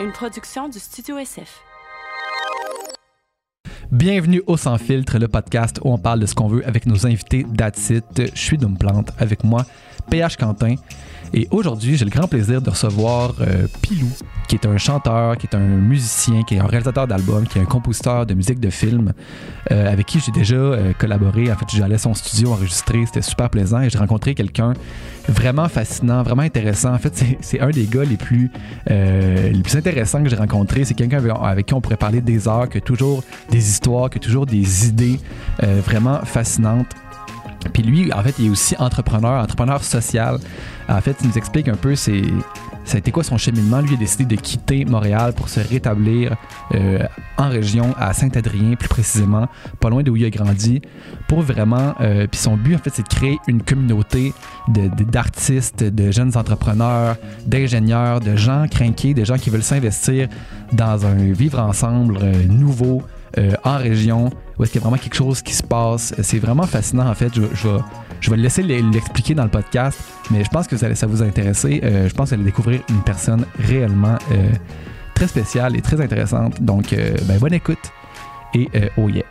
une production du Studio SF. Bienvenue au Sans Filtre, le podcast où on parle de ce qu'on veut avec nos invités d'Atsit. Je suis Plante avec moi, PH Quentin. Et aujourd'hui, j'ai le grand plaisir de recevoir euh, Pilou, qui est un chanteur, qui est un musicien, qui est un réalisateur d'albums, qui est un compositeur de musique de film, euh, avec qui j'ai déjà euh, collaboré. En fait, j'allais son studio enregistrer, c'était super plaisant et j'ai rencontré quelqu'un vraiment fascinant, vraiment intéressant. En fait, c'est un des gars les plus, les plus intéressants que j'ai rencontré. C'est quelqu'un avec, qui on pourrait parler des heures, qui a toujours des histoires, qui a toujours des idées vraiment fascinantes. Puis lui, en fait, il est aussi entrepreneur, entrepreneur social. En fait, il nous explique un peu été quoi son cheminement. Lui a décidé de quitter Montréal pour se rétablir euh, en région, à Saint-Adrien plus précisément, pas loin d'où il a grandi, pour vraiment... Euh, puis son but, en fait, c'est de créer une communauté d'artistes, de, jeunes entrepreneurs, d'ingénieurs, de gens craqués, de gens qui veulent s'investir dans un vivre ensemble euh, nouveau, en région, où est-ce qu'il y a vraiment quelque chose qui se passe. C'est vraiment fascinant, en fait. Je, vais, je vais laisser l'expliquer dans le podcast, mais je pense que ça, ça vous intéresser. Euh, je pense que vous allez découvrir une personne réellement euh, très spéciale et très intéressante. Donc, ben, bonne écoute et oh yeah.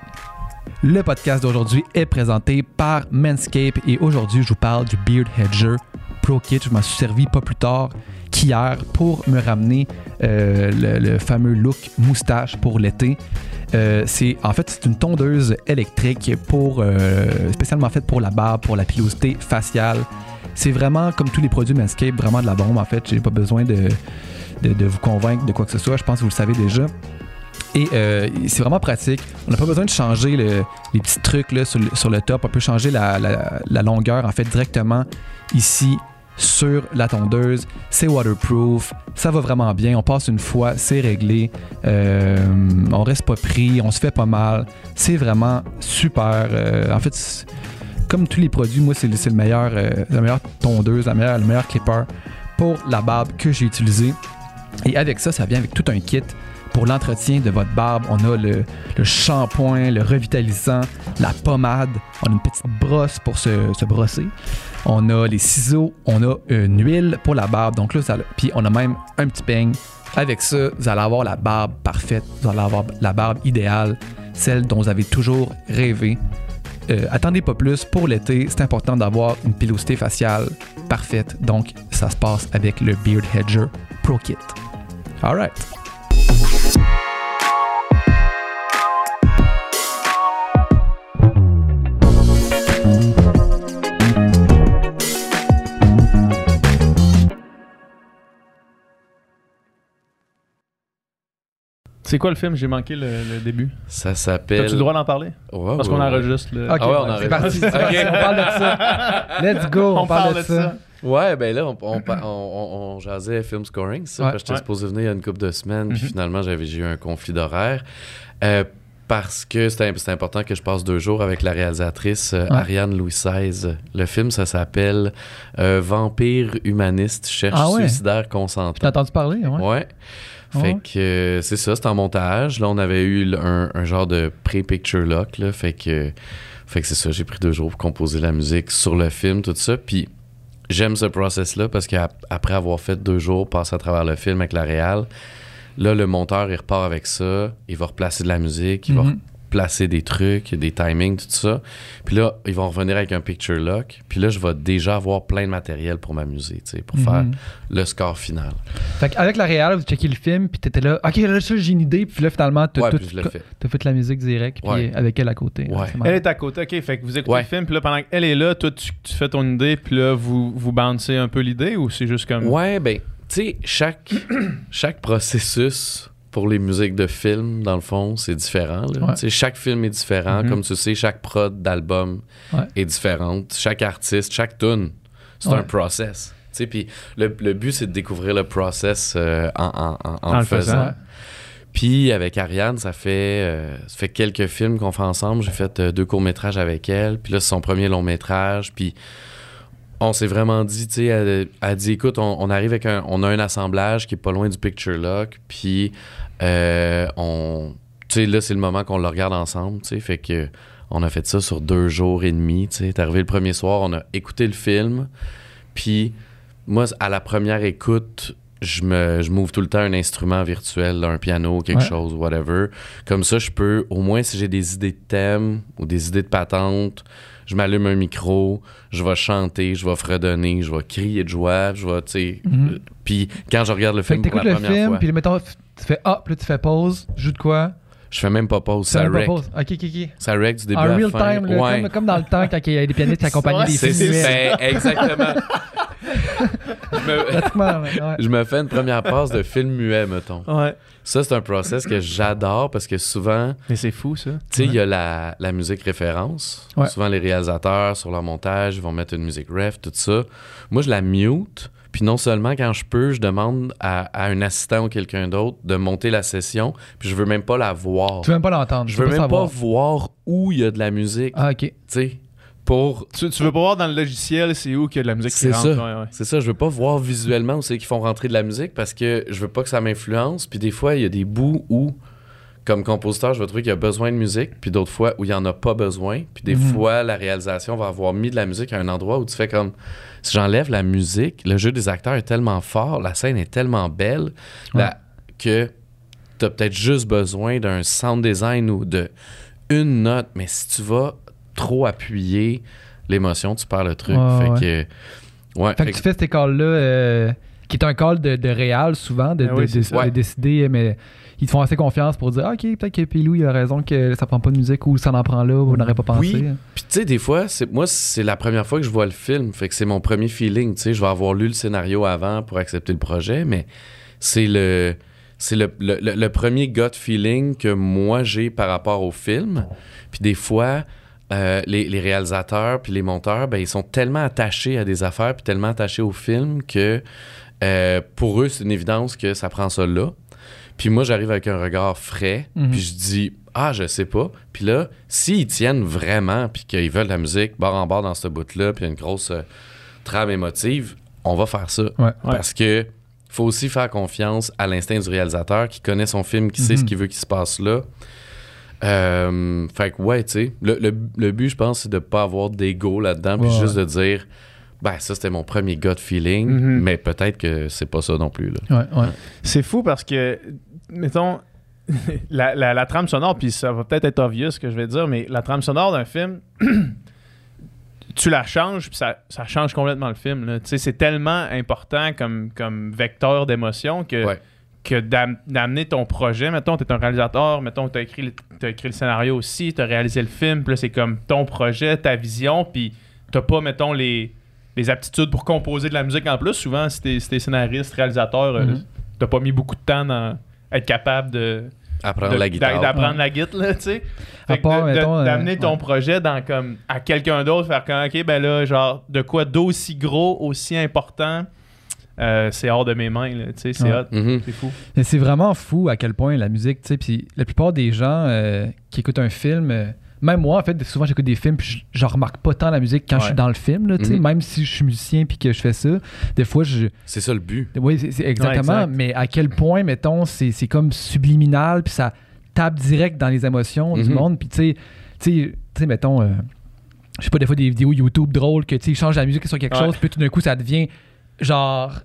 Le podcast d'aujourd'hui est présenté par Manscape et aujourd'hui, je vous parle du Beard Hedger Pro Kit. Je m'en suis servi pas plus tard qu'hier pour me ramener le, le, fameux look moustache pour l'été. Euh, c'est en fait c'est une tondeuse électrique pour euh, spécialement faite pour la barbe, pour la pilosité faciale. C'est vraiment comme tous les produits Manscaped, vraiment de la bombe en fait. J'ai pas besoin de, de, vous convaincre de quoi que ce soit. Je pense que vous le savez déjà. Et euh, c'est vraiment pratique. On n'a pas besoin de changer les petits trucs sur, le, top. On peut changer la, la longueur en fait directement ici sur la tondeuse. C'est waterproof, ça va vraiment bien. On passe une fois, c'est réglé. Euh, on reste pas pris, on se fait pas mal. C'est vraiment super. Euh, en fait, comme tous les produits, moi, c'est le, meilleur, euh, la meilleure tondeuse, la meilleure, le meilleur clipper pour la barbe que j'ai utilisé. Et avec ça, ça vient avec tout un kit pour l'entretien de votre barbe. On a le, shampoing, le revitalisant, la pommade. On a une petite brosse pour se brosser. On a les ciseaux, on a une huile pour la barbe. Donc là, ça, puis on a même un petit peigne. Avec ça, vous allez avoir la barbe parfaite. Vous allez avoir la barbe idéale, celle dont vous avez toujours rêvé. Euh, attendez pas plus pour l'été. C'est important d'avoir une pilosité faciale parfaite. Donc, ça se passe avec le Beard Hedger Pro Kit. All C'est quoi le film? J'ai manqué le, début. Ça s'appelle. T'as-tu le droit d'en parler? Ouais, Parce qu'on enregistre. Le... Ah ouais, on C'est parti. on parle de ça. Let's go. On, parle, de, ça. Ouais, ben là, on, on, on, jasait film scoring, ça. Ouais. J'étais supposé venir il y a une couple de semaines, puis mhm. finalement, j'avais eu un conflit d'horaire. Euh, parce que c'est important que je passe deux jours avec la réalisatrice euh, Ariane Louis XVI. Le film, ça s'appelle euh, Vampire humaniste cherche ah suicidaire consentant. T'as entendu parler, ouais. Ouais. Fait que euh, c'est ça, c'est en montage. Là, on avait eu un, genre de pré-picture lock, là. Fait que, fait que c'est ça, j'ai pris deux jours pour composer la musique sur le film, tout ça. Puis j'aime ce process-là parce qu'après avoir fait deux jours, passer à travers le film avec la réal, là, le monteur, il repart avec ça, il va replacer de la musique, il va mm-hmm placer des trucs, des timings, tout ça. Puis là, ils vont revenir avec un picture lock. Puis là, je vais déjà avoir plein de matériel pour m'amuser, tu sais, pour faire mhm. le score final. Fait avec la réal, vous checkez le film, puis t'étais là, OK, là, ça, j'ai une idée. Puis là, finalement, t'as ouais, fait. fait la musique direct, puis avec elle à côté. Ouais. Elle est à côté, OK. Fait que vous écoutez le film, puis là, pendant qu'elle est là, toi, tu, fais ton idée, puis là, vous, vous bouncez un peu l'idée, ou c'est juste comme... Ouais, ben, tu sais, chaque, chaque processus pour les musiques de films, dans le fond, c'est différent. Chaque film est différent. Mm-hmm. Comme tu sais, chaque prod d'album est différente. Chaque artiste, chaque tune, c'est un process. Puis le, but, c'est de découvrir le process euh, en, en, le faisant. Puis avec Ariane, ça fait, euh, ça fait quelques films qu'on fait ensemble. J'ai fait euh, deux courts-métrages avec elle. Puis là, c'est son premier long-métrage. Puis on s'est vraiment dit, tu sais, elle, a dit, écoute, on, arrive avec un, on a un assemblage qui est pas loin du Picture Lock. Puis euh, on, tu sais, là, c'est le moment qu'on le regarde ensemble, tu sais, fait que on a fait ça sur deux jours et demi, tu sais. arrivé le premier soir, on a écouté le film, puis moi, à la première écoute, je me je m'ouvre tout le temps un instrument virtuel, un piano, quelque chose, whatever. Comme ça, je peux, au moins si j'ai des idées de thème ou des idées de patente, je m'allume un micro, je vais chanter, je vais fredonner, je vais crier de joie, je vais, tu sais. Mhm. Puis quand je regarde le film pour la le première film, fois. Puis mettons, tu fais ah, puis là tu fais pause, joue de quoi? Je fais même pas pause, ça rec. Ok, ok, ok. Ça rec du début en à real la time, ouais. comme, comme, dans le temps quand il y a des pianistes qui accompagnaient des films. C'est exactement. je, me... je me fais une première passe de film muet, mettons. Ouais. Ça, c'est un process que j'adore parce que souvent. Mais c'est fou, ça. Tu sais, il y a la, la musique référence. Souvent, les réalisateurs, sur leur montage, vont mettre une musique ref, tout ça. Moi, je la mute. Puis non seulement quand je peux, je demande à, un assistant ou quelqu'un d'autre de monter la session, puis je veux même pas la voir. Tu veux même pas l'entendre. Je veux même pas voir où il y a de la musique. Ah, ok. Tu sais, pour... Tu, veux pas voir dans le logiciel c'est où qu'il y a de la musique qui rentre? Ça. C'est ça, je veux pas voir visuellement où c'est qu'ils font rentrer de la musique parce que je veux pas que ça m'influence. Puis des fois, il y a des bouts où, comme compositeur, je vais trouver qu'il y a besoin de musique, puis d'autres fois où il y en a pas besoin. Puis des mhm. fois, la réalisation va avoir mis de la musique à un endroit où tu fais comme si j'enlève la musique, le jeu des acteurs est tellement fort, la scène est tellement belle que tu as peut-être juste besoin d'un sound design ou de une note, mais si tu vas trop appuyer l'émotion, tu perds le truc. fait que. Ouais, fait, que tu fais cette école-là, euh, qui est un call de, de réal souvent, de, ben décider, mais ils te font assez confiance pour dire ah, ok peut-être que Pilou il a raison que ça prend pas de musique ou ça en prend là vous n'aurez pas pensé oui. puis tu sais des fois c'est moi c'est la première fois que je vois le film fait que c'est mon premier feeling tu sais je vais avoir lu le scénario avant pour accepter le projet mais c'est le c'est le, le, premier gut feeling que moi j'ai par rapport au film puis des fois euh, les, les, réalisateurs puis les monteurs ben ils sont tellement attachés à des affaires puis tellement attachés au film que euh, pour eux c'est une évidence que ça prend ça là puis moi, j'arrive avec un regard frais, mhm. puis je dis ah, je sais pas. Puis là, s'ils tiennent vraiment, puis qu'ils veulent la musique bord en bord dans ce bout-là, puis une grosse euh, trame émotive, on va faire ça. Parce que faut aussi faire confiance à l'instinct du réalisateur qui connaît son film, qui sait ce mhm. qu'il veut qu'il se passe là. Euh, fait que, ouais, tu sais, le, but, je pense, c'est de pas avoir d'ego là-dedans, puis juste de dire ben ça c'était mon premier gut feeling, mhm. mais peut-être que c'est pas ça non plus. Là. Ouais, C'est fou parce que, mettons, la, trame sonore, puis ça va peut-être être obvious ce que je vais dire, mais la trame sonore d'un film, tu la changes, puis ça, change complètement le film. C'est tellement important comme, comme vecteur d'émotion que, que d'amener ton projet. Mettons, tu es un réalisateur, mettons, tu as écrit, as écrit le scénario aussi, tu as réalisé le film, puis là, c'est comme ton projet, ta vision, puis t'as pas, mettons, les les aptitudes pour composer de la musique en plus. Souvent, si t'es, scénariste, réalisateur, mm-hmm. t'as pas mis beaucoup de temps à être capable de. Apprendre la guitare. D'apprendre la guitare, tu sais. Euh, d'amener ton projet dans comme à quelqu'un d'autre, faire comme, OK, ben là, genre, de quoi d'aussi gros, aussi important. Euh, c'est hors de mes mains, tu sais, c'est hot, mm-hmm. c'est fou. c'est vraiment fou à quel point la musique, tu sais, puis la plupart des gens qui écoutent un film, même moi, en fait, souvent j'écoute des films puis je, remarque pas tant la musique quand je suis dans le film, là, mhm. même si je suis musicien puis que je fais ça. Des fois, je. C'est ça le but. Oui, c'est exactement. mais à quel point, mettons, c'est comme subliminal puis ça tape direct dans les émotions du mhm. monde. Puis tu sais, mettons. Euh, je sais pas, des fois des vidéos YouTube drôles que tu sais, change la musique sur quelque chose, puis tout d'un coup ça devient genre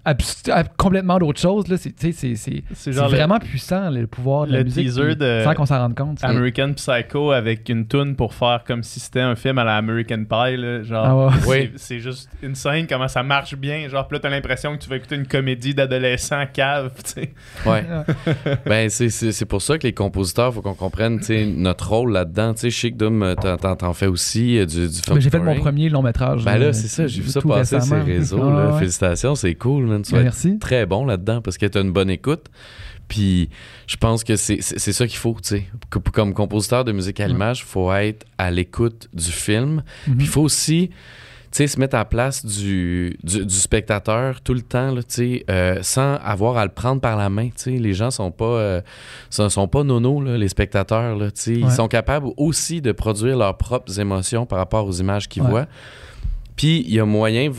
complètement d'autre chose là. C'est c'est vraiment puissant le pouvoir de la musique de sans qu'on s'en rende compte American Psycho avec une tune pour faire comme si c'était un film à la American Pie là, genre ah oui. c'est juste une scène comment ça marche bien genre là t'as l'impression que tu vas écouter une comédie d'adolescent cave tu sais. Ouais. Ben c'est pour ça que les compositeurs faut qu'on comprenne notre rôle là-dedans. Tu sais Chic Doom t'en fais aussi euh, du, du film j'ai fait mon premier long métrage ben là c'est ça j'ai vu ça passer sur les réseaux là, félicitations c'est cool, man. Tu Merci. très bon là-dedans parce que tu as une bonne écoute. Puis je pense que c'est ça qu'il faut, tu sais. Comme compositeur de musique à l'image, il faut être à l'écoute du film. Mhm. Puis il faut aussi tu sais, se mettre à la place du, du, spectateur tout le temps, là, euh, sans avoir à le prendre par la main. sais Les gens sont pas, euh, sont, pas nono, là, les spectateurs. Là, sais Ils sont capables aussi de produire leurs propres émotions par rapport aux images qu'ils voient. Puis il y a moyen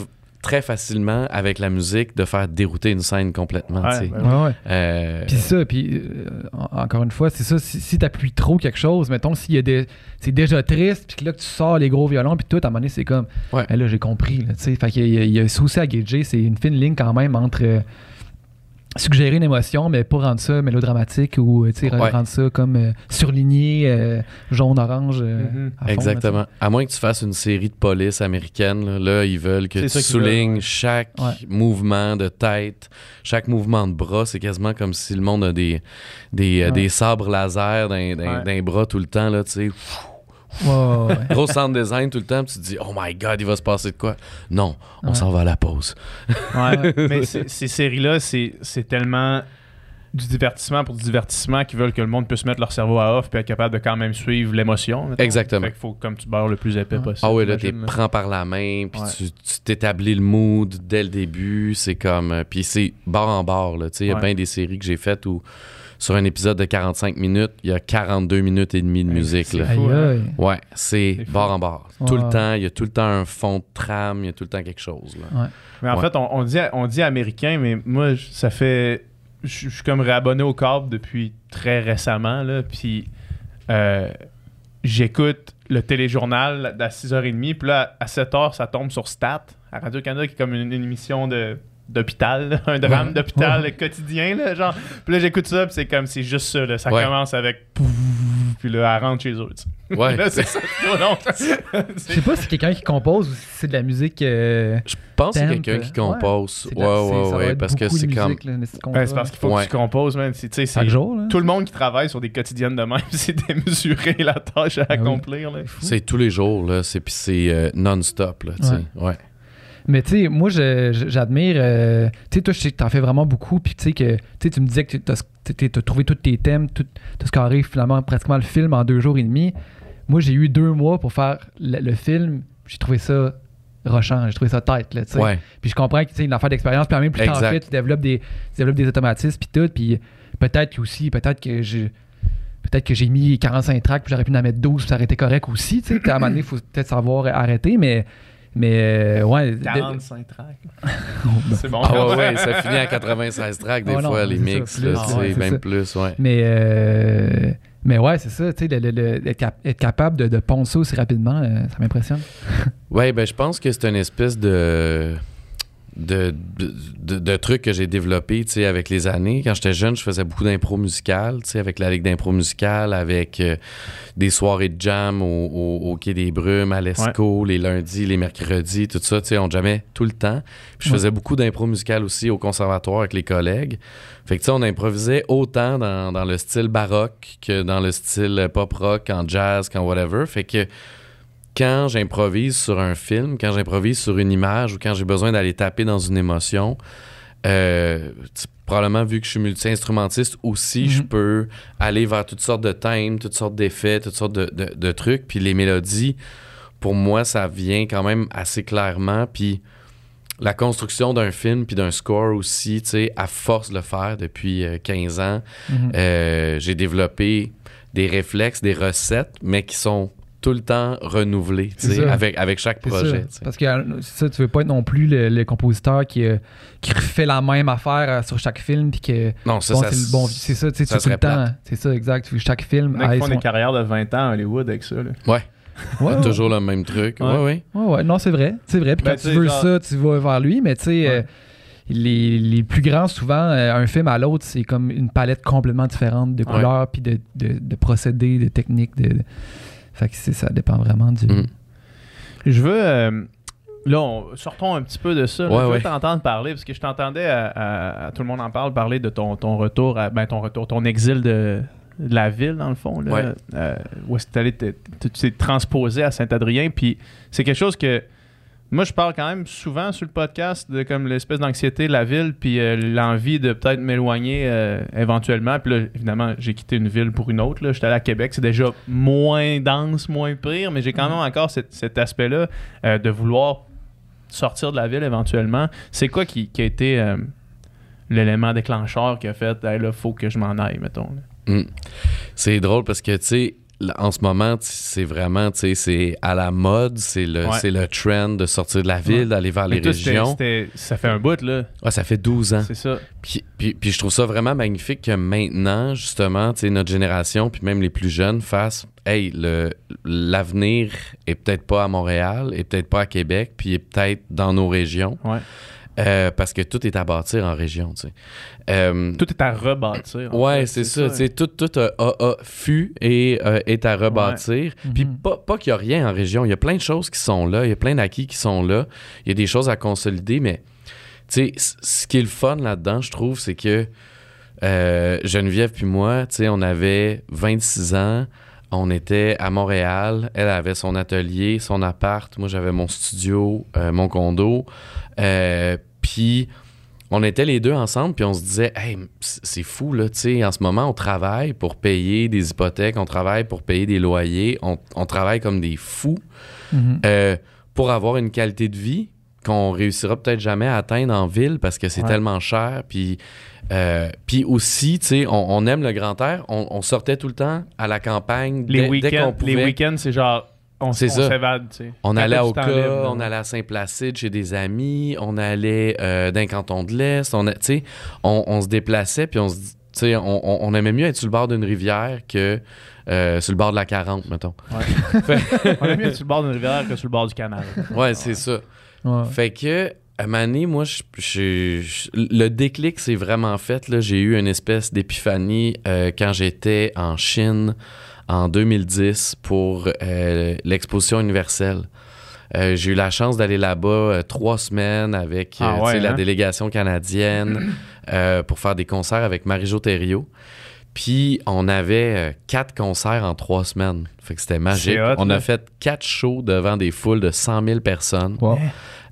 très facilement avec la musique de faire dérouter une scène complètement. Ouais, ouais, euh, Puis ça, puis euh, encore une fois, c'est ça, si, si tu appuies trop quelque chose, mettons, s'il y a des. C'est déjà triste, puis que là que tu sors les gros violons, puis tout, à un moment donné, c'est comme. Ouais. là, j'ai compris. Là, fait qu'il y, a, il y a aussi à gager, c'est une fine ligne quand même entre. Suggérer une émotion, mais pas rendre ça mélodramatique ou euh, tu sais, Ouais. rendre ça comme euh, surligné, euh, jaune-orange. euh, Mhm. là, Exactement. À moins que tu fasses une série de police américaine, là, là, ils veulent que tu soulignes veulent, ouais. chaque Ouais. mouvement de tête, chaque mouvement de bras. C'est quasiment comme si le monde a des, des, euh, des sabres laser les bras tout le temps. Là, tu sais. Tu sais. Ouais, ouais, ouais. Gros sound design tout le temps, puis tu te dis, oh my god, il va se passer de quoi? Non, on Ouais. s'en va à la pause. Ouais, mais ces séries-là, c'est c'est tellement du divertissement pour du divertissement qui veulent que le monde puisse mettre leur cerveau à off puis être capable de quand même suivre l'émotion. Exactement. Fait qu'il faut comme tu beurres le plus épais Ouais. possible. Ah oui, là, là. prends par la main, puis Ouais. tu tu t'établis le mood dès le début. C'est comme. euh, Puis c'est barre en barre, là. Tu sais, il y a bien des séries que j'ai faites où, sur un épisode de 45 minutes, il y a 42 minutes et demie de musique, c'est là. fou, hein? Ouais, c'est barre en barre. Tout Ouais. le temps, il y a tout le temps un fond de trame, il y a tout le temps quelque chose, là. Mais en Ouais. fait, on, on dit, on dit américain, mais moi, ça fait. Je je suis comme réabonné au câble depuis très récemment, là. Puis euh, j'écoute le téléjournal à 6h30, puis là, à 7h, ça tombe sur Stat, à Radio-Canada, qui est comme une, une émission de d'hôpital, un drame Ouais. d'hôpital Ouais. quotidien, là, genre. Puis là, j'écoute ça, puis c'est comme, c'est juste ça, là. Ça Ouais. commence avec... pouf, Puis là, elle rentre chez eux. Ouais, Là, c'est ça. Je sais pas si c'est quelqu'un qui compose ou si c'est de la musique. euh, je pense que c'est quelqu'un qui euh, compose. Ouais, ouais, ouais, parce que c'est comme. c'est Ben, c'est parce qu'il faut Ouais. que tu composes, man. C'est- tu sais, c'est- Chaque jour, là. Tout le monde qui travaille sur des quotidiennes de même, c'est démesurer la tâche à Ah oui. accomplir. là. C'est tous les jours, là. C'est, puis c'est euh, non-stop, là, tu sais. Ouais. Mais tu sais, moi, j'admire. euh, tu sais, toi, je sais que t'en fais vraiment beaucoup. Puis tu sais, que tu me disais que t'as as trouvé tous tes thèmes, tout, tout ce qui arrive finalement pratiquement le film en deux jours et demi. Moi, j'ai eu deux mois pour faire le, le film. J'ai trouvé ça rochant, j'ai trouvé ça tête, là, tu sais. Ouais. Puis je comprends que c'est une affaire d'expérience. Puis en même plus t'en Exact. fais, tu développes des, tu développes des automatismes, puis tout. Puis peut-être que aussi, peut-être que j'ai. Peut-être que j'ai mis 45 tracks, puis j'aurais pu en mettre 12, puis ça aurait été correct aussi. Tu sais, à un moment donné, il faut peut-être savoir arrêter, mais. Mais euh, ouais. de- 45 tracks. c'est bon. Ah ouais, ouais, ça finit à 96 tracks des non, fois, les ça, mix, plus, là, ouais, même ça. plus, ouais. Mais, euh, mais ouais, c'est ça, tu sais, être, cap- être capable de, de pondre ça aussi rapidement, euh, ça m'impressionne. Ouais, ben je pense que c'est une espèce de de, de, de- de truc que j'ai développé, tu sais, avec les années. Quand j'étais jeune, je faisais beaucoup d'impro musicale, avec la Ligue d'impro musicale, avec euh, des soirées de jam au, au, au Quai des Brumes, à l'ESCO, les lundis, les mercredis, tout ça, on jamais tout le temps. Puis je Ouais. faisais beaucoup d'impro musicale aussi au conservatoire avec les collègues. Fait que, tu sais, on improvisait autant dans, dans le style baroque que dans le style pop-rock, en jazz, qu'en whatever. Fait que quand j'improvise sur un film, quand j'improvise sur une image ou quand j'ai besoin d'aller taper dans une émotion, euh, probablement vu que je suis multi-instrumentiste aussi, Mhm. je peux aller vers toutes sortes de thèmes, toutes sortes d'effets, toutes sortes de, de- de trucs. Puis les mélodies, pour moi, ça vient quand même assez clairement. Puis la construction d'un film puis d'un score aussi, tu sais, à force de le faire depuis euh, 15 ans, Mhm. euh, j'ai développé des réflexes, des recettes, mais qui sont tout le temps ça. avec, avec chaque projet. Parce que euh, ça, tu veux pas être non plus le, le compositeur qui, euh, qui refait la même affaire euh, sur chaque film, puis que Non, ça, bon, ça, c'est le bon, c'est ça, tu sais, tout le temps, c'est ça, exact, tu veux que chaque film Il y en a qui aille font son- des carrières de 20 ans à Hollywood avec ça. là. Ouais, Ouais, toujours le même truc. Ouais. Ouais, ouais. Ouais, ouais, non, c'est vrai. C'est vrai. Puis quand tu veux genre- ça, tu vas vers lui. Mais tu sais, Ouais. euh, les, les plus grands, souvent, euh, un film à l'autre, c'est comme une palette complètement différente de couleurs, puis de, de, de procédés, de techniques. De, de- Fait que ça dépend vraiment du. Mm. Je veux. euh, là, on- sortons un petit peu de ça. là. Ouais, je veux ouais. t'entendre parler, parce que je t'entendais, à, à- à Tout le monde en parle, parler de ton, ton retour, à, ben, ton retour, ton exil de, de la ville, dans le fond. Là, Ouais. Euh, où est-ce que t'allais te- tu t'es transposé à Saint-Adrien. Puis c'est quelque chose que. Moi, je parle quand même souvent sur le podcast de comme l'espèce d'anxiété de la ville, puis euh, l'envie de peut-être m'éloigner euh, éventuellement. Puis là, évidemment, j'ai quitté une ville pour une autre. J'étais allé à Québec, c'est déjà moins dense, moins pire, mais j'ai quand même encore cet, cet aspect-là euh, de vouloir sortir de la ville éventuellement. C'est quoi qui, qui a été l'élément déclencheur qui a fait, hey, là, faut que je m'en aille, mettons. Mm. C'est drôle parce que, tu sais, en ce moment, c'est vraiment, tu sais, c'est à la mode, c'est le, Ouais. le trend de sortir de la ville, Ouais. d'aller vers les régions. ça fait un bout, là. Ouais, ça fait 12 ans. C'est ça. Puis, puis, puis je trouve ça vraiment magnifique que maintenant, justement, tu sais, notre génération, puis même les plus jeunes, fassent Hey, le, l'avenir est peut-être pas à Montréal, est peut-être pas à Québec, puis est peut-être dans nos régions. Ouais. Euh, parce que tout est à bâtir en région, tu sais. Euh, tout est à rebâtir. Ouais, c'est ça, tu sais, tout, tout a, a, fut et euh, est à rebâtir. Puis mhm. pas, pas qu'il y a rien en région, il y a plein de choses qui sont là, il y a plein d'acquis qui sont là, il y a des choses à consolider, mais tu sais, ce qui est le fun là-dedans, je trouve, c'est que Geneviève puis moi, tu sais, on avait 26 ans, on était à Montréal. Elle avait son atelier, son appart. Moi, j'avais mon studio, euh, mon condo. Euh, puis, on était les deux ensemble, puis on se disait, hey, c'est fou, là, tu sais, en ce moment, on travaille pour payer des hypothèques, on travaille pour payer des loyers, on, travaille comme des fous mm-hmm. euh, pour avoir une qualité de vie qu'on réussira peut-être jamais à atteindre en ville parce que c'est tellement cher. Puis euh, puis aussi, tu sais, on, aime le grand air. On, sortait tout le temps à la campagne les week-ends, Les week-ends, c'est genre... On, s'évade, tu sais. On allait au cas, on allait à Saint-Placide chez des amis, on allait euh, d'un canton de l'Est, on, sais, on, se déplaçait, puis on se on, on, aimait mieux être sur le bord d'une rivière que euh, sur le bord de la 40, mettons. on aimait mieux être sur le bord d'une rivière que sur le bord du canal. Ouais, c'est ça. Fait que à Mané, moi, je, le déclic s'est vraiment fait. J'ai eu une espèce d'épiphanie euh, quand j'étais en Chine en 2010 pour euh, l'exposition universelle. Euh, j'ai eu la chance d'aller là-bas trois semaines avec ah la hein? délégation canadienne pour faire des concerts avec Marie-Jo Thériault. Puis on avait quatre concerts en trois semaines. Fait que c'était magique. on a fait quatre shows devant des foules de 100 000 personnes.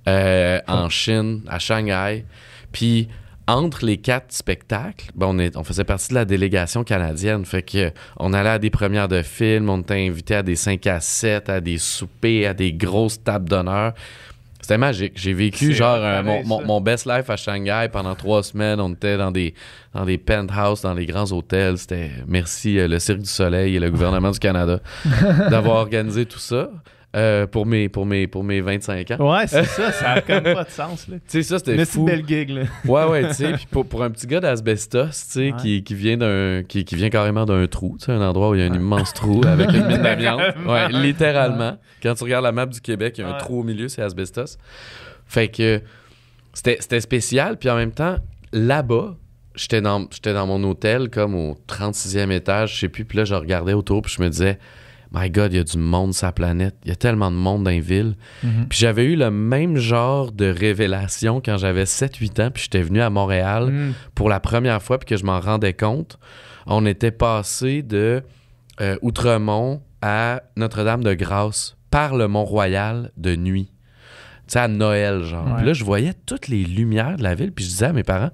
Euh, en Chine, à Shanghai. Puis entre les quatre spectacles, ben on, est, on faisait partie de la délégation canadienne. Fait que on allait à des premières de films, on était invité à des 5 à 7, à des soupers, à des grosses tables d'honneur. C'était magique. J'ai vécu genre euh, mon, best life à Shanghai pendant trois semaines. On était dans des, dans des penthouses, dans les grands hôtels. C'était merci euh, le Cirque du Soleil et le gouvernement du Canada d'avoir organisé tout ça. Euh, pour, mes, pour, mes, pour mes 25 ans. Ouais, c'est ça, ça a comme pas de sens. Tu sais, ça, c'était fou. une belle gig, là. Ouais, ouais, tu sais, puis pour, pour, un petit gars d'asbestos, tu sais, qui, qui, vient d'un, qui, qui, vient carrément d'un trou, tu sais, un endroit où il y a un immense trou avec une mine d'amiante. Ouais, littéralement. Quand tu regardes la map du Québec, il y a un trou au milieu, c'est asbestos. Fait que c'était spécial, puis en même temps, là-bas, j'étais dans, dans mon hôtel, comme au 36e étage, je sais plus, puis là, je regardais autour, puis je me disais My God, il y a du monde sur la planète. Il y a tellement de monde dans les villes. Mhm. Puis j'avais eu le même genre de révélation quand j'avais 7-8 ans, puis j'étais venu à Montréal mhm. pour la première fois, puis que je m'en rendais compte. On était passé de euh, Outremont à Notre-Dame-de-Grâce par le Mont-Royal de nuit. Tu sais, à Noël, genre. Puis là, je voyais toutes les lumières de la ville, puis je disais à mes parents,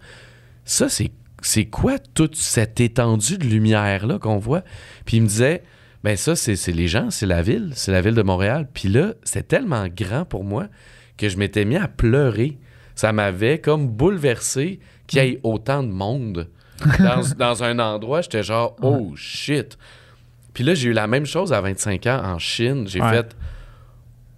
ça, c'est, c'est quoi toute cette étendue de lumière-là qu'on voit? Puis ils me disaient, ben ça, c'est les gens, c'est la ville, c'est la ville de Montréal. Puis là, c'est tellement grand pour moi que je m'étais mis à pleurer. Ça m'avait comme bouleversé qu'il y ait autant de monde dans, un endroit. J'étais genre, oh shit. Puis là, j'ai eu la même chose à 25 ans en Chine. J'ai fait,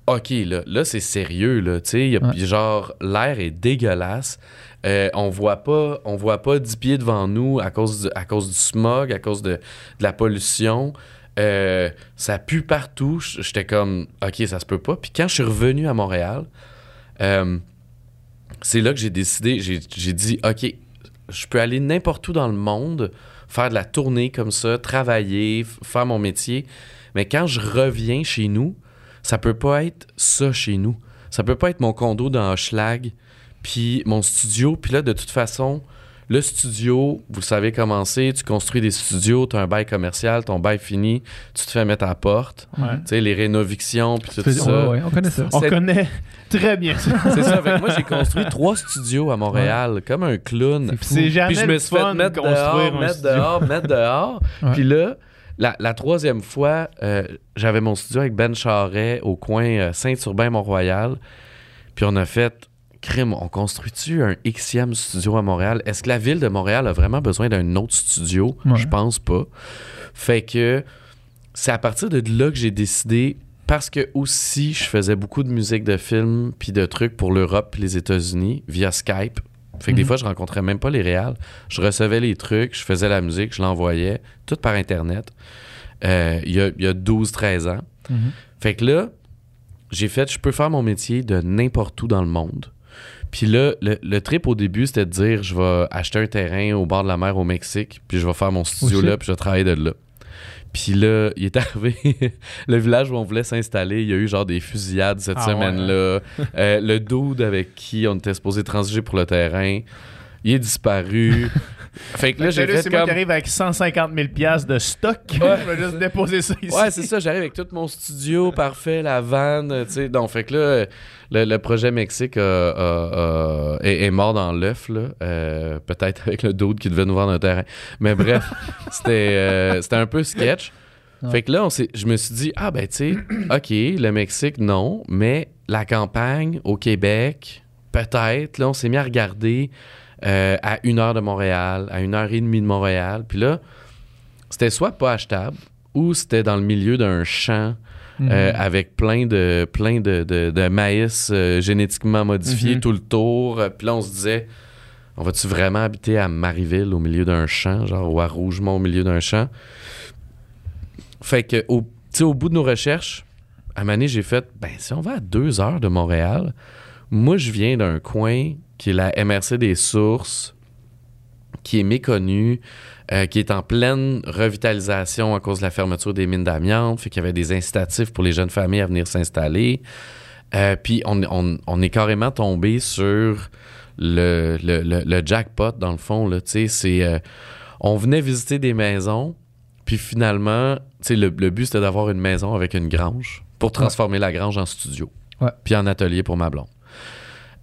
OK, là, là c'est sérieux, là. Tu sais, genre, l'air est dégueulasse. Euh, on voit pas on voit pas 10 pieds devant nous à cause, à cause du smog, à cause de, de la pollution. Euh, ça pue partout. J'étais comme, OK, ça se peut pas. Puis quand je suis revenu à Montréal, euh, c'est là que j'ai décidé, j'ai dit, OK, je peux aller n'importe où dans le monde, faire de la tournée comme ça, travailler, faire mon métier. Mais quand je reviens chez nous, ça peut pas être ça chez nous. Ça peut pas être mon condo dans Hochelag, puis mon studio. Puis là, de toute façon, le studio, vous savez comment c'est, tu construis des studios, tu as un bail commercial, ton bail fini, tu te fais mettre à la porte. Tu sais, les rénovictions, puis tout ça. on connaît ça. On connaît très bien ça. c'est ça. moi, j'ai construit trois studios à Montréal, comme un clown. C'est jamais Puis je me suis fait mettre dehors, mettre dehors, mettre dehors. Puis là, la, troisième fois, euh, j'avais mon studio avec Ben Charret au coin euh, Saint-Urbain-Mont-Royal. Puis on a fait on construit-tu un Xème studio à Montréal? Est-ce que la ville de Montréal a vraiment besoin d'un autre studio? Je pense pas. Fait que c'est à partir de là que j'ai décidé, parce que aussi je faisais beaucoup de musique de film puis de trucs pour l'Europe et les États-Unis via Skype. Fait que des mhm. fois, je rencontrais même pas les réals. Je recevais les trucs, je faisais la musique, je l'envoyais, tout par Internet. Euh, il y a, a 12-13 ans. Mhm. Fait que là, j'ai fait, je peux faire mon métier de n'importe où dans le monde. Puis là, le, trip au début, c'était de dire je vais acheter un terrain au bord de la mer au Mexique, puis je vais faire mon studio là, puis je vais travailler de là. Puis là, il est arrivé, le village où on voulait s'installer, il y a eu genre des fusillades cette ah semaine-là. Euh, le dude avec qui on était supposé transiger pour le terrain, il est disparu. Fait que là, j'ai fait C'est moi qui arrive avec 150 000 de stock. je vais juste déposer ça ici. Ouais, c'est ça. J'arrive avec tout mon studio parfait, la vanne, tu sais. Donc, fait que là, le, projet Mexique est, mort dans l'œuf, là. Euh, peut-être avec le doute qui devait nous vendre un terrain. Mais bref, euh, c'était un peu sketch. Fait que là, on je me suis dit, ah ben, tu sais, OK, le Mexique, non, mais la campagne au Québec, peut-être. Là, on s'est mis à regarder euh, à une heure de Montréal, à une heure et demie de Montréal. Puis là, c'était soit pas achetable ou c'était dans le milieu d'un champ mhm. euh, avec plein de, plein de, maïs euh, génétiquement modifié mhm. tout le tour. Puis là, on se disait, on va-tu vraiment habiter à Marieville au milieu d'un champ, genre, ou à Rougemont au milieu d'un champ? Fait que, au, au bout de nos recherches, à Mané, j'ai fait, ben, si on va à deux heures de Montréal, moi, je viens d'un coin qui est la MRC des sources, qui est méconnue, euh, qui est en pleine revitalisation à cause de la fermeture des mines d'amiante, fait qu'il y avait des incitatifs pour les jeunes familles à venir s'installer. Euh, puis on, est carrément tombé sur le, jackpot, dans le fond. Là, c'est, euh, on venait visiter des maisons, puis finalement, le, le but, c'était d'avoir une maison avec une grange pour transformer la grange en studio. Puis en atelier pour ma blonde.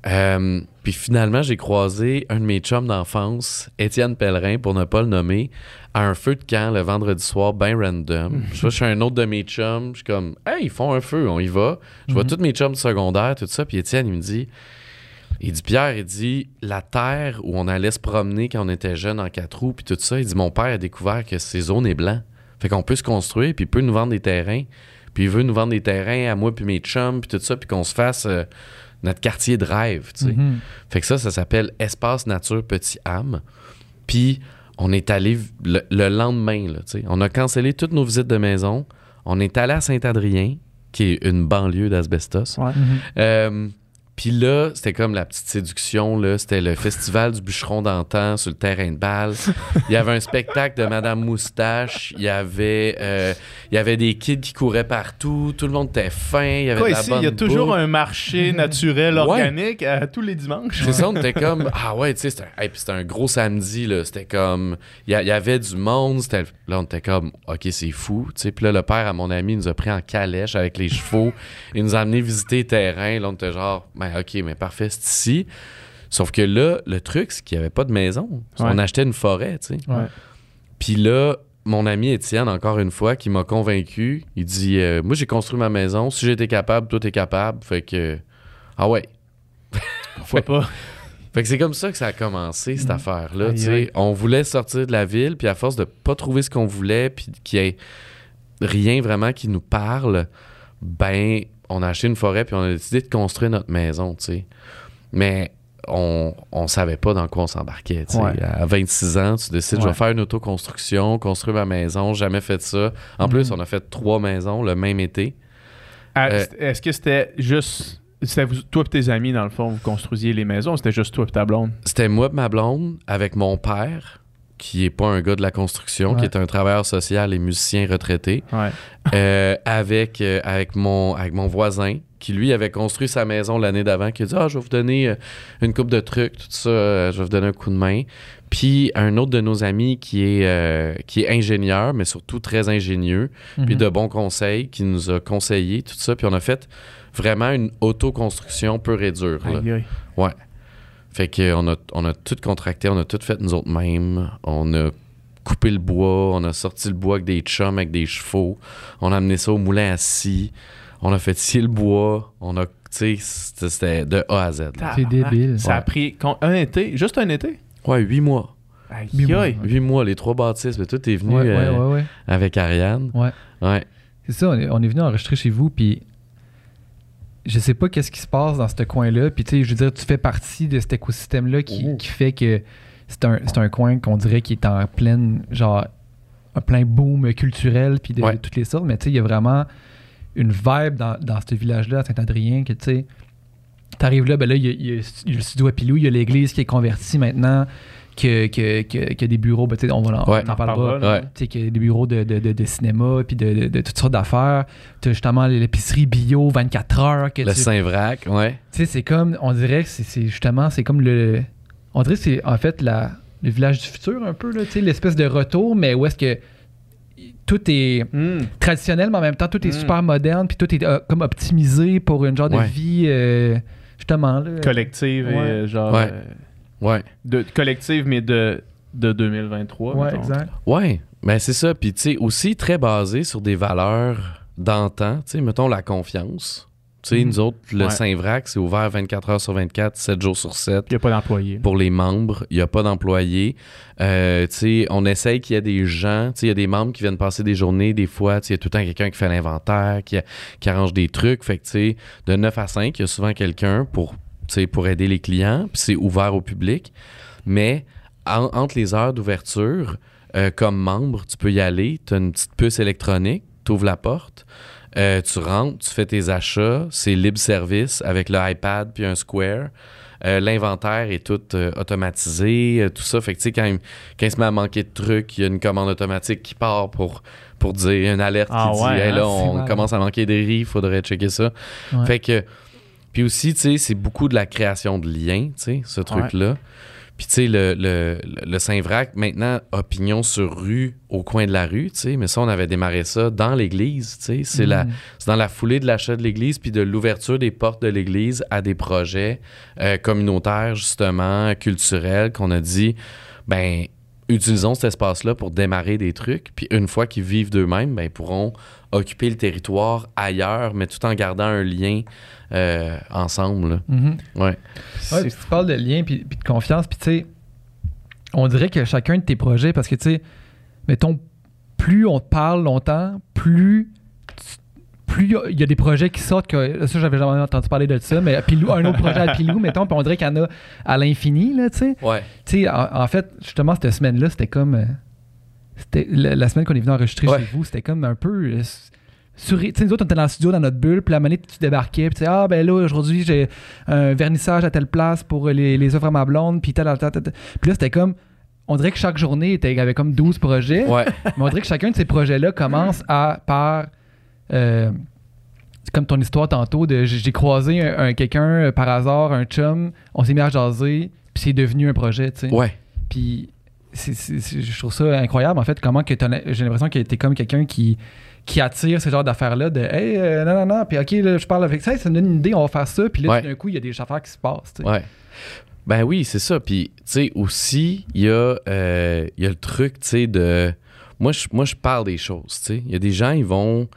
Euh, puis finalement, j'ai croisé un de mes chums d'enfance, Étienne Pellerin, pour ne pas le nommer, à un feu de camp le vendredi soir, ben random. je vois, je suis un autre de mes chums, je suis comme, hey, ils font un feu, on y va. Je vois mhm. tous mes chums secondaires, tout ça, puis Étienne, il me dit, il dit, Pierre, il dit, la terre où on allait se promener quand on était jeune en quatre roues, puis tout ça, il dit, mon père a découvert que ces zones est blanc. Fait qu'on peut se construire, puis il peut nous vendre des terrains. Puis il veut nous vendre des terrains à moi, puis mes chums, puis tout ça, puis qu'on se fasse. Euh, notre quartier de rêve. Tu sais. Mhm. Fait que ça, ça s'appelle Espace Nature Petit âme. Puis on est allé le, lendemain, là, tu sais. on a cancellé toutes nos visites de maison. On est allé à Saint-Adrien, qui est une banlieue d'Asbestos. Ouais. Euh, puis là, c'était comme la petite séduction, là. C'était le festival du bûcheron d'antan sur le terrain de balle. Il y avait un spectacle de Madame Moustache. Il y avait, euh, il y avait des kids qui couraient partout. Tout le monde était fin. Il y avait ici, Il y a toujours un marché naturel, organique, à tous les dimanches. C'est ça, on était comme... Ah ouais, tu sais, c'était un, gros samedi, là. C'était comme... Il y, avait du monde. Là, on était comme... OK, c'est fou, tu sais. Puis là, le père à mon ami nous a pris en calèche avec les chevaux. Il nous a amené visiter le terrain. Là, on était genre ben, OK, mais parfait, c'est ici. Sauf que là, le truc, c'est qu'il n'y avait pas de maison. On achetait une forêt, tu sais. Puis là, mon ami Étienne, encore une fois, qui m'a convaincu, il dit euh, Moi, j'ai construit ma maison. Si j'étais capable, toi, t'es capable. Fait que. Ah ouais. Faut pas? Fait que c'est comme ça que ça a commencé, cette mm. affaire-là. On voulait sortir de la ville, puis à force de pas trouver ce qu'on voulait, puis qu'il y ait rien vraiment qui nous parle, ben, on a acheté une forêt puis on a décidé de construire notre maison, tu sais. Mais on, on savait pas dans quoi on s'embarquait. À 26 ans, tu décides, je vais faire une autoconstruction, construire ma maison, jamais fait ça. En plus, mhm. on a fait trois maisons le même été. Ah, euh, est-ce que c'était juste. C'était toi et tes amis, dans le fond, vous construisiez les maisons c'était juste toi et ta blonde? C'était moi et ma blonde avec mon père qui est pas un gars de la construction, qui est un travailleur social et musicien retraité, euh, avec, euh, avec, mon, avec mon voisin, qui lui avait construit sa maison l'année d'avant, qui a dit Ah, je vais vous donner euh, une coupe de trucs, tout ça, je vais vous donner un coup de main. Puis un autre de nos amis qui est, qui est ingénieur, mais surtout très ingénieux, puis mhm. de bons conseils, qui nous a conseillé tout ça. Puis on a fait vraiment une autoconstruction pure et dure. Ouais. Fait qu'on a, on a tout contracté, on a tout fait nous autres mêmes. On a coupé le bois, on a sorti le bois avec des chums, avec des chevaux. On a amené ça au moulin à scie. On a fait scier le bois. On a, tu sais, c'était de A à Z. C'est débile. Ça a pris un été, juste un été? Ouais, huit mois. Huit mois. Huit mois, les trois bâtisses. Mais tout est venu euh, avec Ariane. Ouais. Ouais. C'est ça, on est, on est venu enregistrer chez vous, puis je sais pas qu'est-ce qui se passe dans ce coin-là. Puis, tu sais, je veux dire, tu fais partie de cet écosystème-là qui, mmh. fait que c'est un, un, coin qu'on dirait qui est en pleine, genre, un plein boom culturel, puis de, toutes les sortes. Mais, tu sais, il y a vraiment une vibe dans, dans ce village-là, à Saint-Adrien, que, tu sais, T'arrives là, ben là, il y, a, il y a le studio à Pilou, il y a l'église qui est convertie maintenant, que, que, que, que des bureaux, ben, tu sais, on va en, Ouais. on en parlera. Ouais. Y a des bureaux de, de, de, de cinéma, puis de, de, de toutes sortes d'affaires. Tu as justement l'épicerie bio 24 heures. Que Le tu Saint-Vrac, ouais. tu sais, c'est comme, on dirait que c'est- c'est justement, c'est comme le. On dirait que c'est en fait la, le village du futur, un peu, là, tu sais, l'espèce de retour, mais où est-ce que tout est Hmm. traditionnel, mais en même temps, tout est Mm. super moderne, puis tout est euh, comme optimisé pour une genre de vie, euh, justement, là. Collective et Ouais. euh, genre. Ouais. euh, Ouais. de, collective, mais de, de 2023. Ouais, mettons. exact. Ouais, ben c'est ça. Puis, tu sais, aussi très basé sur des valeurs d'antan. Tu sais, mettons la confiance. Tu sais, Mhm. nous autres, le Ouais. Saint-Vrac, c'est ouvert 24 heures sur 24, 7 jours sur 7. Il n'y a pas d'employés. Pour les membres, il n'y a pas d'employés. Euh, tu sais, on essaye qu'il y ait des gens, tu sais, il y a des membres qui viennent passer des journées, des fois, tu sais, il y a tout le temps quelqu'un qui fait l'inventaire, qui, qui arrange des trucs. Fait que, tu sais, de 9 à 5, il y a souvent quelqu'un pour, pour aider les clients, puis c'est ouvert au public. Mais en- entre les heures d'ouverture, euh, comme membre, tu peux y aller, tu as une petite puce électronique, tu ouvres la porte, euh, tu rentres, tu fais tes achats, c'est libre service avec le iPad puis un Square. Euh, L'inventaire est tout euh, automatisé, euh, tout ça. Fait que tu sais, quand, il- quand il se met à manquer de trucs, il y a une commande automatique qui part pour, pour dire une alerte Ah qui ouais, dit Hey, là, hein, c'est on commence à manquer des riz, il faudrait checker ça. Ouais. Fait que. Puis aussi, tu sais, c'est beaucoup de la création de liens, tu sais, ce truc-là. Puis, tu sais, le, le, le Saint-Vrac, maintenant, a pignon sur rue, au coin de la rue, tu sais, mais ça, on avait démarré ça dans l'église, tu sais. C'est la, Mm. c'est dans la foulée de l'achat de l'église puis de l'ouverture des portes de l'église à des projets euh, communautaires, justement, culturels, qu'on a dit, ben, utilisons cet espace-là pour démarrer des trucs. Puis une fois qu'ils vivent d'eux-mêmes, ben, ils pourront occuper le territoire ailleurs, mais tout en gardant un lien euh, ensemble. Mhm. Ouais. Tu parles de lien puis, puis de confiance, puis tu sais, on dirait que chacun de tes projets, parce que tu sais, mettons, plus on te parle longtemps, plus plus il y a- des projets qui sortent que ça j'avais jamais entendu parler de ça mais Pilou, un autre projet à Pilou mettons puis on dirait qu'il y en a à l'infini là tu sais Ouais. tu sais en, en fait justement cette semaine là c'était comme euh, c'était la, la semaine qu'on est venu enregistrer Ouais. chez vous c'était comme un peu euh, tu sais, nous autres, on était dans le studio, dans notre bulle, puis la manée, tu débarquais, puis tu ah, ben là, aujourd'hui, j'ai un vernissage à telle place pour les, les œuvres à ma blonde, puis tel, tel, tel. Puis là, c'était comme, on dirait que chaque journée était, avait comme 12 projets, Ouais. mais on dirait que chacun de ces projets-là commence à, par, euh, c'est comme ton histoire tantôt, de j'ai croisé un, un- quelqu'un euh, par hasard, un chum, on s'est mis à jaser, puis c'est devenu un projet, tu sais. Ouais. Puis c'est- c'est- c'est- je trouve ça incroyable, en fait, comment que j'ai l'impression que t'es comme quelqu'un qui, qui attire ce genre d'affaires-là de Hey, euh, non, non, non, puis OK, là, je parle avec ça, ça me donne une idée, on va faire ça, puis là, Ouais. tout d'un coup, il y a des affaires qui se passent. Ouais. Ben oui, c'est ça. Puis, tu sais, aussi, il y, a, euh, y a le truc, tu sais, de. Moi je, moi, je parle des choses, tu sais. Il y a des gens, ils vont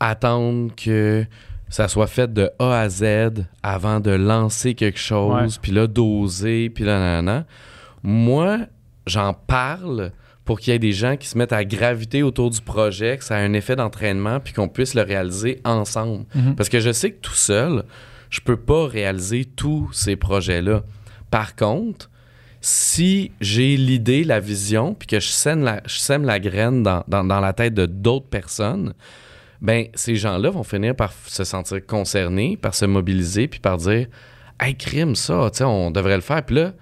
attendre que ça soit fait de A à Z avant de lancer quelque chose, puis là, doser, puis là, nan, nan, nan. Moi, j'en parle pour qu'il y ait des gens qui se mettent à graviter autour du projet, que ça a un effet d'entraînement, puis qu'on puisse le réaliser ensemble. Mhm. Parce que je sais que tout seul, je peux pas réaliser tous ces projets-là. Par contre, si j'ai l'idée, la vision, puis que je sème la, je sème la graine dans, dans- dans la tête de d'autres personnes, ben ces gens-là vont finir par se sentir concernés, par se mobiliser, puis par dire Hey, crime, ça, tu sais, on devrait le faire. Puis là,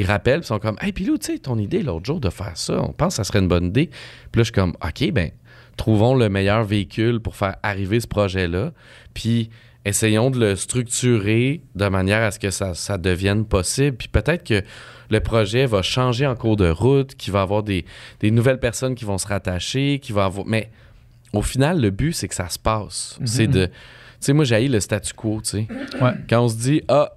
ils rappellent, ils sont comme Hey, Pilou, tu sais, ton idée l'autre jour de faire ça, on pense que ça serait une bonne idée. Puis là, je suis comme OK, ben, trouvons le meilleur véhicule pour faire arriver ce projet-là, puis essayons de le structurer de manière à ce que ça, ça devienne possible. Puis peut-être que le projet va changer en cours de route, qu'il va y avoir des, des nouvelles personnes qui vont se rattacher, qui va avoir. Mais au final, le but, c'est que ça se passe. C'est de. Tu sais, moi, j'ai le statu quo, tu sais. Ouais. Quand on se dit, ah,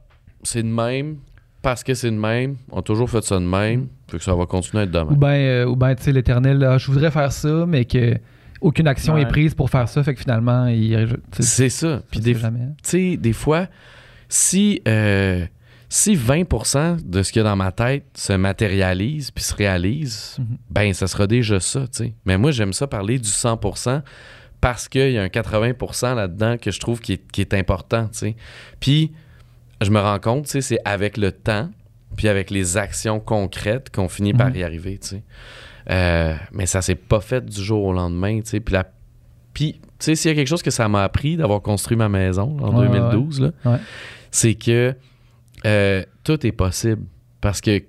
c'est de même, parce que c'est de même, on a toujours fait ça de même, fait que ça va continuer à être de Ou même. bien, euh, ou ben, tu sais, l'éternel, ah, je voudrais faire ça, mais que aucune action Ouais. est prise pour faire ça, fait que finalement, il. C'est ça. Puis des, fait jamais. tu sais, des fois, si, euh, si 20% de ce qu'il y a dans ma tête se matérialise puis se réalise, Mhm. ben, ça sera déjà ça, tu sais. Mais moi, j'aime ça parler du 100% parce qu'il y a un 80% là-dedans que je trouve qui est, qui est important, tu sais. Puis, je me rends compte, tu sais, c'est avec le temps puis avec les actions concrètes qu'on finit par Mhm. y arriver, tu sais. Euh, mais ça s'est pas fait du jour au lendemain, tu sais. Puis la puis, tu sais, s'il y a quelque chose que ça m'a appris d'avoir construit ma maison en Ouais, 2012, là, Ouais. c'est que euh, tout est possible. Parce que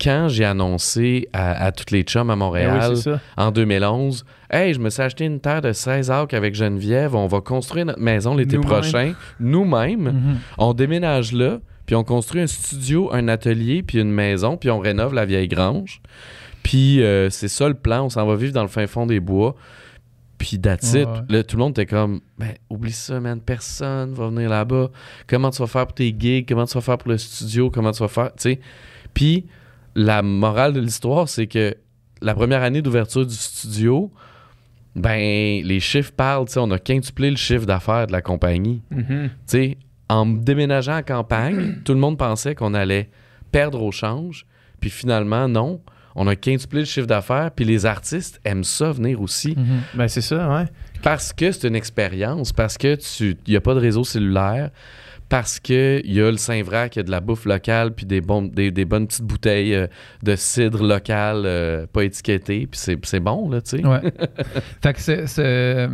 quand j'ai annoncé à, toutes les chums à Montréal ben en 2011, Hey, je me suis acheté une terre de 16 acres avec Geneviève, on va construire notre maison l'été prochain, nous-mêmes, mm-hmm. on déménage là, puis on construit un studio, un atelier, puis une maison, puis on rénove la vieille grange. Puis euh, c'est ça le plan, on s'en va vivre dans le fin fond des bois. Puis that's Là, tout le monde était comme, ben, oublie ça, man, personne va venir là-bas. Comment tu vas faire pour tes gigs? Comment tu vas faire pour le studio? Comment tu vas faire, tu sais? Puis la morale de l'histoire, c'est que la première année d'ouverture du studio, ben, les chiffres parlent, on a quintuplé le chiffre d'affaires de la compagnie. Mm-hmm. Sais, en déménageant en campagne, tout le monde pensait qu'on allait perdre au change. Puis finalement, non on a quintuplé le chiffre d'affaires, puis les artistes aiment ça venir aussi. Mhm. Ben, c'est ça, ouais. Parce que c'est une expérience, parce que tu n'y a pas de réseau cellulaire, parce qu'il y a le Saint-Vrac, il y a de la bouffe locale, puis des, bonnes petites bouteilles euh, de cidre local euh, pas étiquetées, puis c'est bon, là, tu sais. Ouais. fait que c'est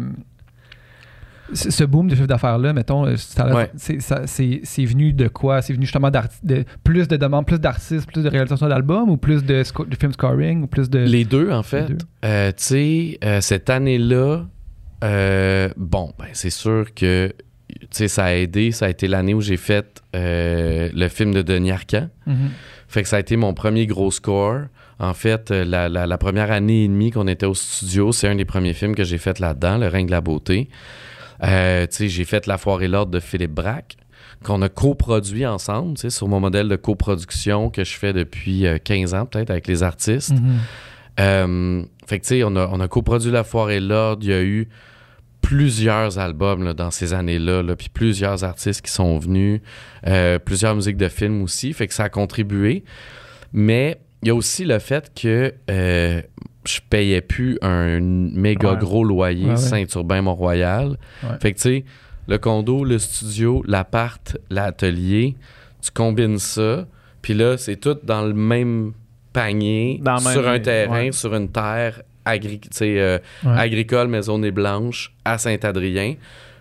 ce boom de chiffre d'affaires-là, mettons, euh, c'est venu de quoi? C'est venu justement de plus de demandes, plus d'artistes, plus de réalisation d'albums ou plus de, de, film scoring ou plus de... Les deux, en fait. Euh, tu sais, cette année-là, bon, ben, c'est sûr que ça a aidé. Ça a été l'année où j'ai fait le film de Denis Arcand. Mm-hmm. Fait que ça a été mon premier gros score. En fait, la, la première année et demie qu'on était au studio, c'est un des premiers films que j'ai fait là-dedans, Le règne de la beauté. Euh, j'ai fait La foire et l'ordre de Philippe Braque, qu'on a coproduit ensemble, sur mon modèle de coproduction que je fais depuis 15 euh, ans, peut-être, avec les artistes. Mm-hmm. Euh, fait que, tu sais, on a, on a coproduit La foire et l'ordre. Il y a eu plusieurs albums dans ces années-là, -là, puis plusieurs artistes qui sont venus, plusieurs musiques de films aussi, fait que ça a contribué. Mais il y a aussi le fait que je payais plus un méga gros loyer Saint-Urbain-Mont-Royal. Fait que tu sais, le condo, le studio, l'appart, l'atelier, tu combines ça, puis là, c'est tout dans le même panier, sur un terrain, sur une terre euh, agricole, maisonnée blanche, à Saint-Adrien.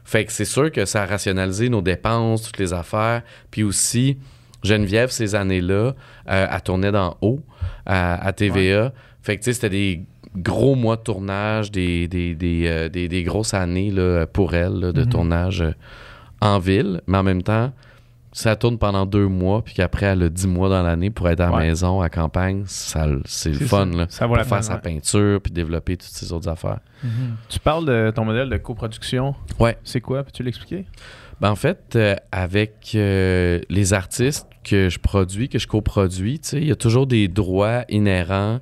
Fait que c'est sûr que ça a rationalisé nos dépenses, toutes les affaires. Puis aussi, Geneviève, ces années-là, euh, elle tournait dans Haut, à, TVA. Fait que, tu sais, c'était des gros mois de tournage, des, des, des, euh, des, grosses années là, pour elle de mhm. tournage euh, en ville. Mais en même temps, ça tourne pendant deux mois, puis qu'après, elle a dix mois dans l'année pour être à la maison, à campagne, ça, c'est le fun. Là, ça pour faire sa peinture, puis développer toutes ces autres affaires. Mhm. Tu parles de ton modèle de coproduction. Ouais. C'est quoi? Peux-tu l'expliquer? Ben, en fait, euh, avec les artistes que je produis, que je coproduis, il y a toujours des droits inhérents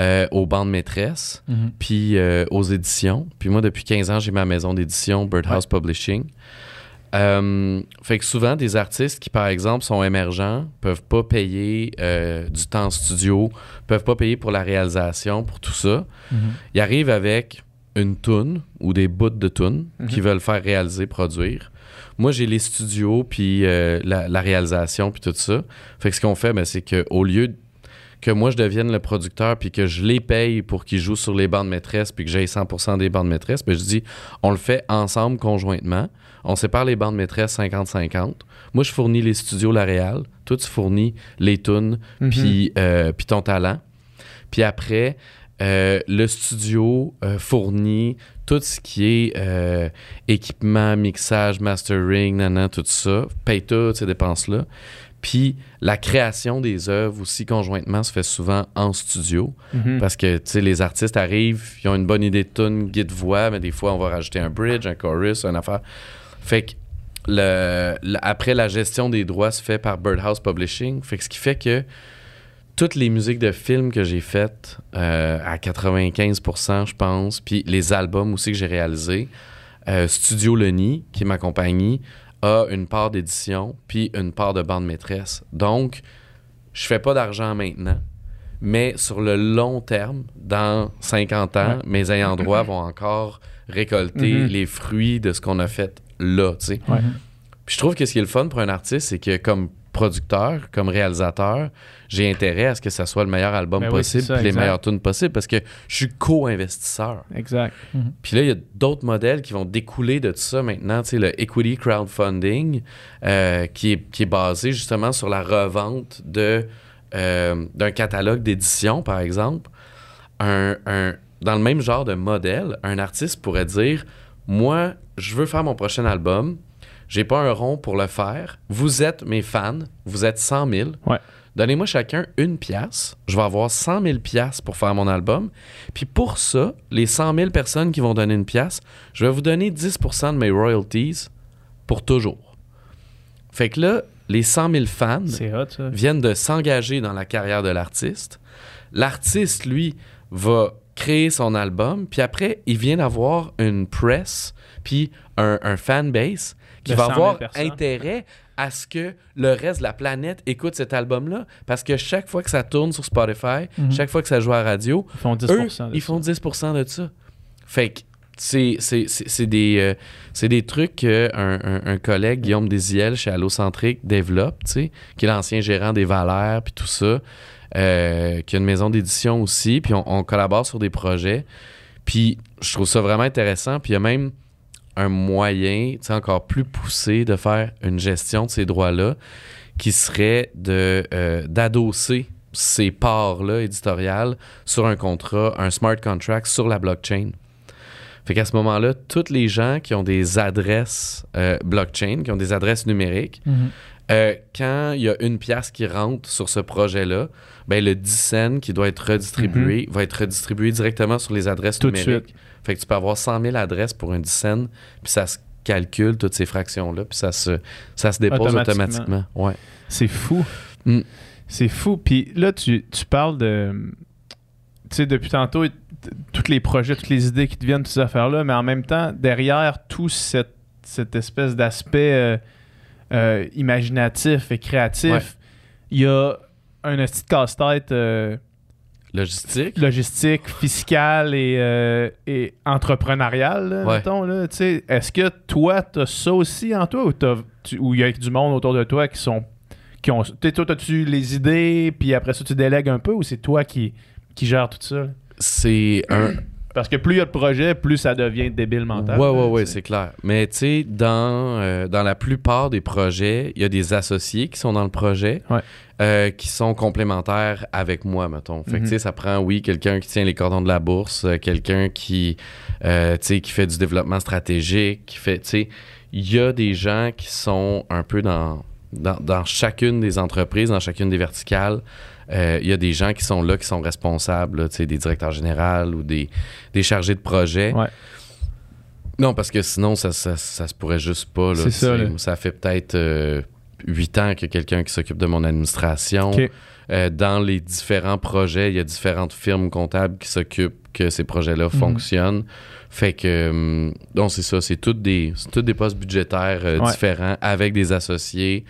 euh, aux bandes maîtresses, mhm. puis euh, aux éditions. Puis moi, depuis 15 ans, j'ai ma maison d'édition, Birdhouse Publishing. Euh, fait que souvent, des artistes qui, par exemple, sont émergents, peuvent pas payer du temps studio, peuvent pas payer pour la réalisation, pour tout ça. Mhm. Ils arrivent avec une toune ou des bouts de toune mhm. qu'ils veulent faire réaliser, produire. Moi, j'ai les studios, puis la, la, réalisation, puis tout ça. Fait que ce qu'on fait, ben, c'est qu'au lieu que moi je devienne le producteur puis que je les paye pour qu'ils jouent sur les bandes maîtresses puis que j'ai 100% des bandes maîtresses, ben je dis on le fait ensemble conjointement. On sépare les bandes maîtresses 50-50. Moi je fournis les studios La Réal, toi tu fournis les tunes mhm. euh, puis ton talent. Puis après euh, le studio euh, fournit tout ce qui est équipement, mixage, mastering, nanana, tout ça, paye toutes ces dépenses-là. Puis la création des œuvres aussi conjointement se fait souvent en studio mhm. parce que tu sais les artistes arrivent, ils ont une bonne idée de tune, guide voix, mais des fois on va rajouter un bridge, un chorus, une affaire. Fait que le, après la gestion des droits se fait par Birdhouse Publishing, fait que ce qui fait que toutes les musiques de films que j'ai faites euh, à 95%, je pense, puis les albums aussi que j'ai réalisés, euh, Studio Lenny, qui est ma compagnie, a une part d'édition puis une part de bande maîtresse. Donc, je fais pas d'argent maintenant, mais sur le long terme, dans 50 ans, mes ayants droit vont encore récolter Mhm. les fruits de ce qu'on a fait là, tu sais. Ouais. Puis je trouve que ce qui est le fun pour un artiste, c'est que comme producteur, comme réalisateur, j'ai intérêt à ce que ça soit le meilleur album Ben oui, possible, ça, puis les meilleures tunes possibles, parce que je suis co-investisseur. Exact. Puis là, il y a d'autres modèles qui vont découler de tout ça maintenant. Tu sais, le equity crowdfunding, euh, qui, est, qui est basé justement sur la revente de, euh, d'un catalogue d'édition, par exemple. Un, un- dans le même genre de modèle, un artiste pourrait dire Moi, je veux faire mon prochain album. J'ai pas un rond pour le faire. Vous êtes mes fans. Vous êtes 100 000. Ouais. Donnez-moi chacun une pièce. Je vais avoir 100 000 pièces pour faire mon album. Puis pour ça, les 100 000 personnes qui vont donner une pièce, je vais vous donner 10% de mes royalties pour toujours. Fait que là, les 100 000 fans hot, viennent de s'engager dans la carrière de l'artiste. L'artiste, lui, va créer son album, puis après, il vient d'avoir une presse, puis un, un fanbase qui De va 100 000 avoir personnes. intérêt à ce que le reste de la planète écoute cet album-là, parce que chaque fois que ça tourne sur Spotify, Mhm. chaque fois que ça joue à la radio, Ils font 10 eux, de ils ça. font 10% de ça. Fait que c'est, des, euh, c'est des trucs qu'un un, un collègue, Guillaume Desiel, chez Allocentrique, développe, qui est l'ancien gérant des Valeurs, puis tout ça, euh, qui a une maison d'édition aussi, puis on, collabore sur des projets. Puis je trouve ça vraiment intéressant, puis il y a même un moyen, encore plus poussé de faire une gestion de ces droits-là, qui serait de, euh, d'adosser ces parts-là éditoriales sur un contrat, un smart contract sur la blockchain. Fait qu'à ce moment-là, tous les gens qui ont des adresses euh, blockchain, qui ont des adresses numériques, Mhm. Euh, quand il y a une pièce qui rentre sur ce projet-là, ben le 10 cents qui doit être redistribué va être redistribué directement sur les adresses Tout de numériques. Fait que tu peux avoir 100 000 adresses pour un 10 cents, puis ça se calcule toutes ces fractions-là, puis ça se, ça se dépose Automatiquement. automatiquement. Ouais. C'est fou. Mm. C'est fou. Puis là, tu, tu parles de. Tu sais, depuis tantôt, tous les projets, toutes les idées qui te viennent, toutes ces affaires-là, mais en même temps, derrière tout cette, cette espèce d'aspect euh, euh, imaginatif et créatif, Ouais. il y a un petit casse-tête euh, Logistique. logistique, fiscal et, euh, et entrepreneurial, là, Ouais. mettons, là, tu sais. Est-ce que toi, t'as ça aussi en toi ou t'as- tu- ou il y a du monde autour de toi qui sont qui ont tu toi t'as-tu les idées puis après ça tu délègues un peu ou c'est toi qui qui gère tout ça? C'est un, parce que plus il y a de projets plus ça devient débile mental Ouais, là, ouais, ouais, tu sais. c'est clair. Mais tu sais, dans, euh, dans la plupart des projets, il y a des associés qui sont dans le projet, Ouais. euh, qui sont complémentaires avec moi, mettons. Fait que Mhm. tu sais, ça prend, oui, quelqu'un qui tient les cordons de la bourse, euh, quelqu'un qui, euh, tu sais, qui fait du développement stratégique, qui fait, tu sais, il y a des gens qui sont un peu dans, dans, dans chacune des entreprises, dans chacune des verticales. Euh, Il y a des gens qui sont là, qui sont responsables, là, des directeurs généraux ou des, des chargés de projet. Ouais. Non, parce que sinon, ça, ça, ça se pourrait juste pas. là. Ça, C'est- là. Ça fait peut-être euh, huit ans a quelqu'un qui s'occupe de mon administration. Euh, dans les différents projets, il y a différentes firmes comptables qui s'occupent que ces projets-là Mhm. fonctionnent. Fait que, hum, donc c'est ça, c'est tous des, des postes budgétaires Ouais. différents avec des associés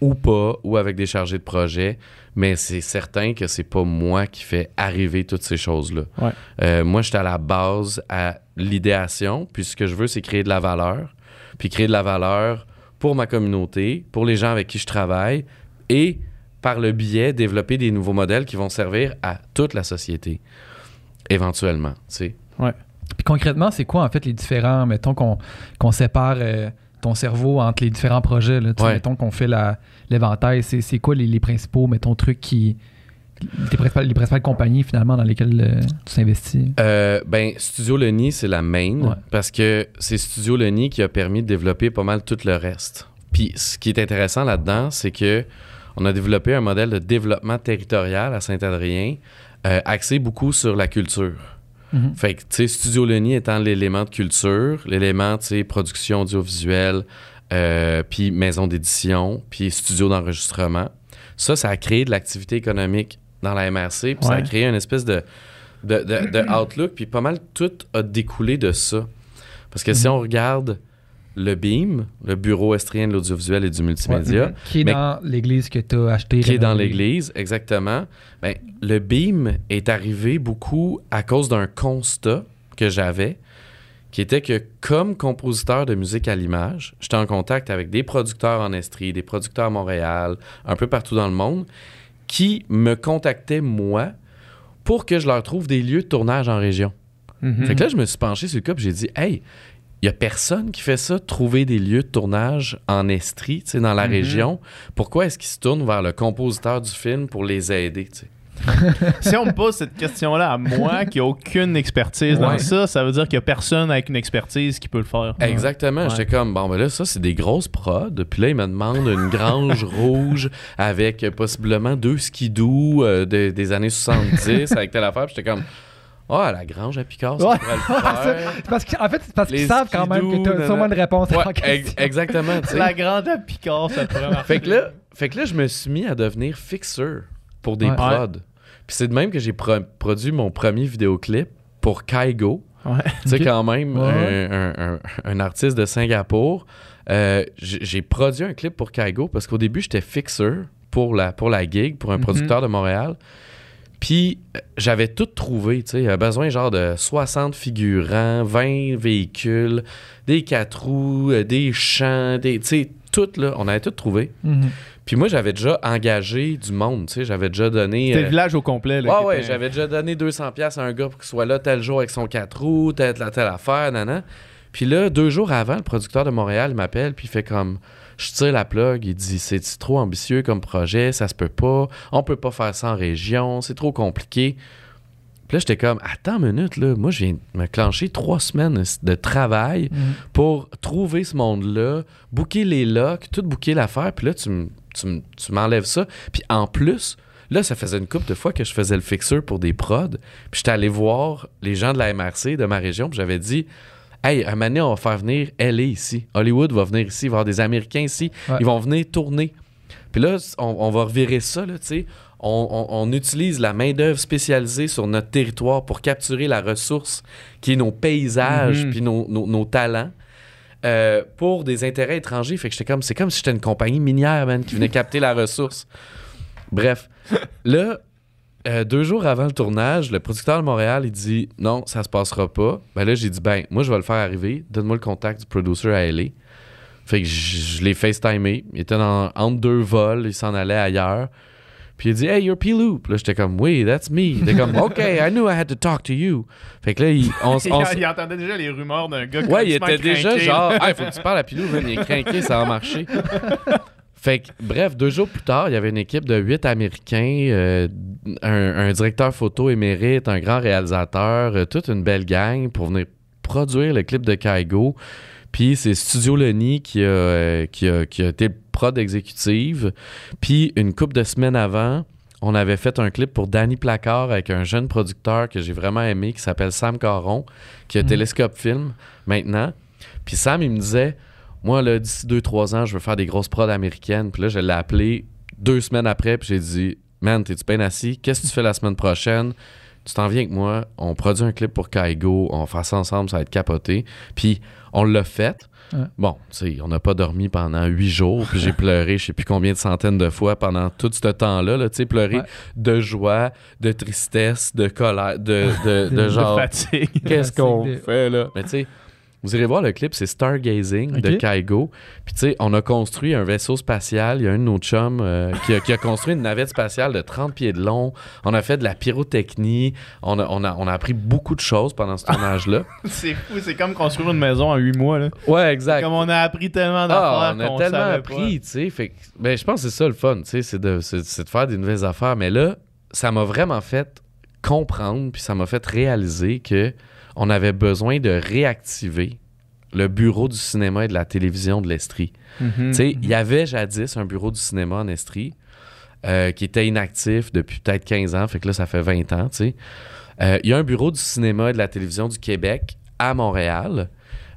ou pas, ou avec des chargés de projet. Mais c'est certain que c'est pas moi qui fais arriver toutes ces choses-là. Ouais. Euh, moi, j'étais à la base à l'idéation, puis ce que je veux, c'est créer de la valeur. Puis créer de la valeur pour ma communauté, pour les gens avec qui je travaille, et par le biais, développer des nouveaux modèles qui vont servir à toute la société, éventuellement. tu sais. Puis concrètement, c'est quoi en fait les différents, mettons qu'on sépare euh, ton cerveau entre les différents projets, là, Ouais. mettons qu'on fait la- l'éventail, c'est quoi les, les principaux, mettons, trucs qui... Les principales, les principales compagnies finalement dans lesquelles euh, tu t'investis? Euh, ben, Studio Lenny, c'est la main, Ouais. parce que c'est Studio Lenny qui a permis de développer pas mal tout le reste. Puis ce qui est intéressant là-dedans, c'est que on a développé un modèle de développement territorial à Saint-Adrien, euh, axé beaucoup sur la culture. Mhm. Fait que, tu sais, Studio Lenny étant l'élément de culture, l'élément, tu sais, production audiovisuelle, euh, puis maison d'édition, puis studio d'enregistrement. Ça, ça a créé de l'activité économique dans la MRC, puis ça a créé une espèce de, de, de- de outlook, puis pas mal tout a découlé de ça. Parce que si Mhm. on regarde le BEAM, le Bureau estrien de l'audiovisuel et du multimédia. Qui est Mais- dans l'église que tu as acheté. qui est dans l'église, exactement. Ben, le beam est arrivé beaucoup à cause d'un constat que j'avais qui était que comme compositeur de musique à l'image, j'étais en contact avec des producteurs en Estrie, des producteurs à Montréal, un peu partout dans le monde, qui me contactaient, moi, pour que je leur trouve des lieux de tournage en région. Mhm. Fait que là, je me suis penché sur le cas, j'ai dit, hey, il y a personne qui fait ça, trouver des lieux de tournage en Estrie, tu sais, dans la Mhm. région. Pourquoi est-ce qu'ils se tournent vers le compositeur du film pour les aider, tu sais? si on me pose cette question-là à moi, qui a aucune expertise dans ça, ça veut dire qu'il y a personne avec une expertise qui peut le faire. Exactement. Ouais. J'étais comme, bon, ben là, ça, c'est des grosses prods. Puis là, il me demande une grange rouge avec euh, possiblement deux skidoo euh, de- des années 70 avec telle affaire. J'étais comme, ah, la grange à Picard, ça Ouais. pourrait le faire. Parce que, en fait, c'est parce qu'ils savent quand même que tu as sûrement une réponse à la question. exactement. La grande à Picard, ça pourrait marcher. Fait que là, fait que là, je me suis mis à devenir fixeur pour des Ouais. prods. Puis c'est de même que j'ai pro- produit mon premier vidéoclip pour Kaigo. Ouais. Tu sais, quand même, Ouais. un, un- un- un artiste de Singapour. Euh, j'ai produit un clip pour Kaigo parce qu'au début, j'étais fixeur pour la, pour la gig, pour un Mhm. producteur de Montréal. Puis j'avais tout trouvé, tu sais, il y avait besoin genre de 60 figurants, 20 véhicules, des quatre roues, euh, des champs, des, tu sais, tout là, on avait tout trouvé. Mhm. Puis moi, j'avais déjà engagé du monde, tu sais, j'avais déjà donné... C'était euh, le village au complet. Là, Ouais, qui ouais, était- j'avais déjà donné 200$ pièces à un gars pour qu'il soit là tel jour avec son 4 roues, telle, telle, telle affaire, nanana. Puis là, deux jours avant, le producteur de Montréal m'appelle, puis il fait comme je tire la plug, il dit c'est trop ambitieux comme projet, ça se peut pas, on peut pas faire ça en région, c'est trop compliqué. Puis là, j'étais comme attends une minute, là, moi, je viens de me clencher trois semaines de travail Mhm. pour trouver ce monde-là, booker les locks, tout booker l'affaire, puis là, tu, m- tu, tu m'enlèves ça. Puis en plus, là, ça faisait une couple de fois que je faisais le fixeur pour des prods, puis j'étais allé voir les gens de la MRC de ma région, puis j'avais dit Hey, un moment donné, on va faire venir LA ici. Hollywood va venir ici, il va y avoir des Américains ici. Ouais. Ils vont venir tourner. Puis là, on, on va revirer ça, tu sais. On, on- on utilise la main-d'œuvre spécialisée sur notre territoire pour capturer la ressource qui est nos paysages Mhm. puis nos, nos- nos talents. Euh, pour des intérêts étrangers. Fait que j'étais comme, c'est comme si j'étais une compagnie minière, man, qui venait capter la ressource. Bref. Là, euh, deux jours avant le tournage, le producteur de Montréal, il dit non, ça se passera pas. Ben là, j'ai dit ben, moi, je vais le faire arriver. Donne-moi le contact du producer à LA. Fait que je, l'ai FaceTimé. Il était dans, entre deux vols, il s'en allait ailleurs. Puis il dit Hey, you're Pilou. Puis là, j'étais comme Oui, that's me. Il était comme OK, I knew I had to talk to you. Fait que là, il, on, il, on il entendait déjà les rumeurs d'un gars Ouais, il était déjà genre, il faut que tu parles à Pilou, man, il est craqué, ça va marcher. Fait que, bref, deux jours plus tard, il y avait une équipe de huit Américains, euh, un, un directeur photo émérite, un grand réalisateur, euh, toute une belle gang pour venir produire le clip de Kaigo. Puis c'est Studio Lenny qui a, euh, qui, a, qui a été le prod exécutive. Puis une couple de semaines avant, on avait fait un clip pour Danny Placard avec un jeune producteur que j'ai vraiment aimé qui s'appelle Sam Caron, qui a. Telescope Film maintenant. Puis Sam, il me disait, moi, là, d'ici 2-3 ans, je veux faire des grosses prods américaines. Puis là, je l'ai appelé deux semaines après, puis j'ai dit, man, t'es-tu bien assis? Qu'est-ce que tu fais la semaine prochaine? Tu t'en viens avec moi, on produit un clip pour Kaigo, on faire ça ensemble, ça va être capoté. Puis on l'a fait. Ouais. Bon, tu sais, on n'a pas dormi pendant huit jours, puis j'ai pleuré je sais plus combien de centaines de fois pendant tout ce temps-là, là, tu sais, pleurer Ouais. de joie, de tristesse, de colère, de, de, de De genre, De fatigue. qu'est-ce qu'on fait là? Mais tu sais, vous irez voir le clip, c'est Stargazing de. Kaigo. Puis tu sais, on a construit un vaisseau spatial. Il y a un de nos chums euh, qui, a, qui a construit une navette spatiale de 30 pieds de long. On a fait de la pyrotechnie. On a, on a, on a appris beaucoup de choses pendant ce tournage-là. C'est fou, c'est comme construire une maison en huit mois. Là. ouais, exact. Comme on a appris tellement d'affaires Ah, on a qu'on tellement appris, tu sais. Fait que, ben, je pense que c'est ça le fun, tu sais, c'est de, c'est- c'est de faire des nouvelles affaires. Mais là, ça m'a vraiment fait comprendre, puis ça m'a fait réaliser que on avait besoin de réactiver le bureau du cinéma et de la télévision de l'Estrie. Mhm. Tu sais, il y avait jadis un bureau du cinéma en Estrie euh, qui était inactif depuis peut-être 15 ans, fait que là, ça fait 20 ans, tu sais. Euh, Il y a un bureau du cinéma et de la télévision du Québec à Montréal,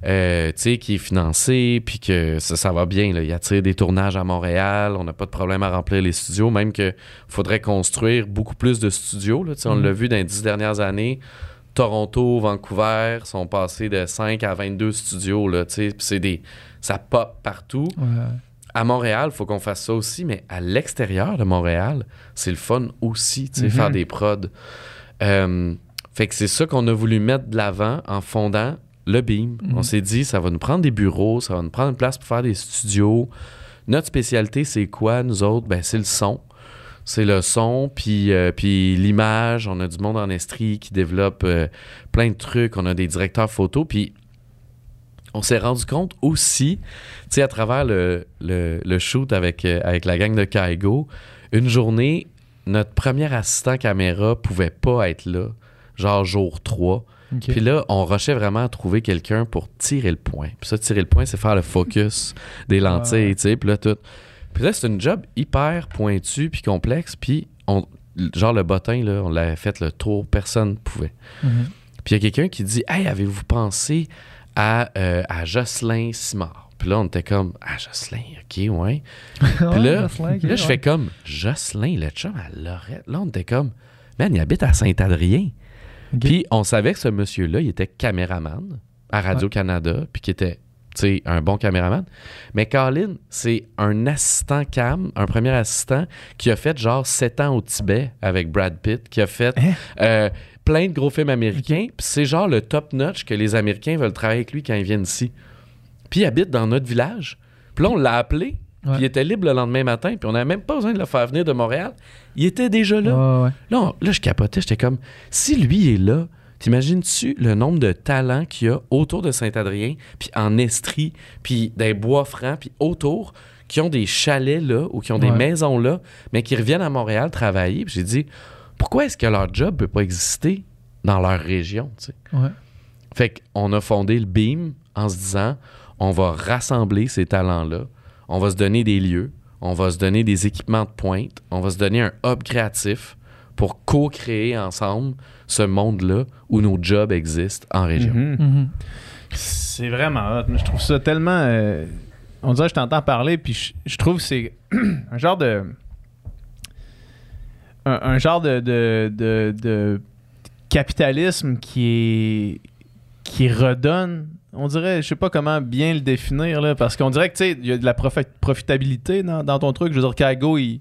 euh, tu sais, qui est financé, puis que ça, ça va bien, là. Il attire des tournages à Montréal, on n'a pas de problème à remplir les studios, même que faudrait construire beaucoup plus de studios, là, tu sais, on Mhm. l'a vu dans les dix dernières années. Toronto, Vancouver sont passés de 5 à 22 studios, là, c'est des... Ça pop partout Ouais. à Montréal, il faut qu'on fasse ça aussi, mais à l'extérieur de Montréal, c'est le fun aussi, tu sais, Mhm. faire des prods. Euh, fait que c'est ça qu'on a voulu mettre de l'avant en fondant le Beam. Mhm. On s'est dit, ça va nous prendre des bureaux, ça va nous prendre une place pour faire des studios. Notre spécialité, c'est quoi, nous autres? Ben, c'est le son. C'est le son, puis, euh, puis l'image. On a du monde en Estrie qui développe euh, plein de trucs. On a des directeurs photos. Puis on s'est rendu compte aussi, tu sais, à travers le, le, le shoot avec, euh, avec la gang de Kaigo, une journée, notre premier assistant caméra pouvait pas être là, genre jour 3. Ok. Puis là, on rushait vraiment à trouver quelqu'un pour tirer le point. Puis ça, tirer le point, c'est faire le focus des lentilles, Ouais. tu sais, puis là, tout. Puis là, c'est une job hyper pointu puis complexe, puis on, genre le bottin, là, on l'avait fait le tour, personne ne pouvait. Mhm. Puis il y a quelqu'un qui dit Hey, avez-vous pensé à, euh, à Jocelyn Simard? Puis là, on était comme Ah, Jocelyn, ok, ouais. Puis là, je fais comme Jocelyn, le chum à Lorette. Là, on était comme Man, il habite à Saint-Adrien. Puis on savait que ce monsieur-là, il était caméraman à Radio-Canada, puis qu'il était, sais, un bon caméraman. Mais Colin, c'est un assistant cam, un premier assistant qui a fait genre 7 ans au Tibet avec Brad Pitt, qui a fait Hein? euh, plein de gros films américains. Puis c'est genre le top notch que les Américains veulent travailler avec lui quand ils viennent ici. Puis il habite dans notre village. Puis là, on l'a appelé. Puis il était libre le lendemain matin. Puis on n'avait même pas besoin de le faire venir de Montréal. Il était déjà là. Ouais. Là, on- là, je capotais. J'étais comme, si lui est là, t'imagines-tu le nombre de talents qu'il y a autour de Saint-Adrien, puis en Estrie, puis des Bois-Francs, puis autour, qui ont des chalets là, ou qui ont des maisons là, mais qui reviennent à Montréal travailler. Puis j'ai dit, pourquoi est-ce que leur job peut pas exister dans leur région, tu sais? Ouais. Fait qu'on a fondé le BEAM en se disant on va rassembler ces talents-là, on va se donner des lieux, on va se donner des équipements de pointe, on va se donner un hub créatif pour co-créer ensemble ce monde-là où nos jobs existent en région. Mhm. Mhm. C'est vraiment hot. Je trouve ça tellement. euh, on dirait que je t'entends parler, puis je, je trouve que c'est un genre de. Un, un genre de, de, de- de capitalisme qui est. qui redonne. On dirait, je sais pas comment bien le définir, là, parce qu'on dirait que, tu sais, il y a de la profi- profitabilité dans, dans ton truc. Je veux dire, Kaigo, il,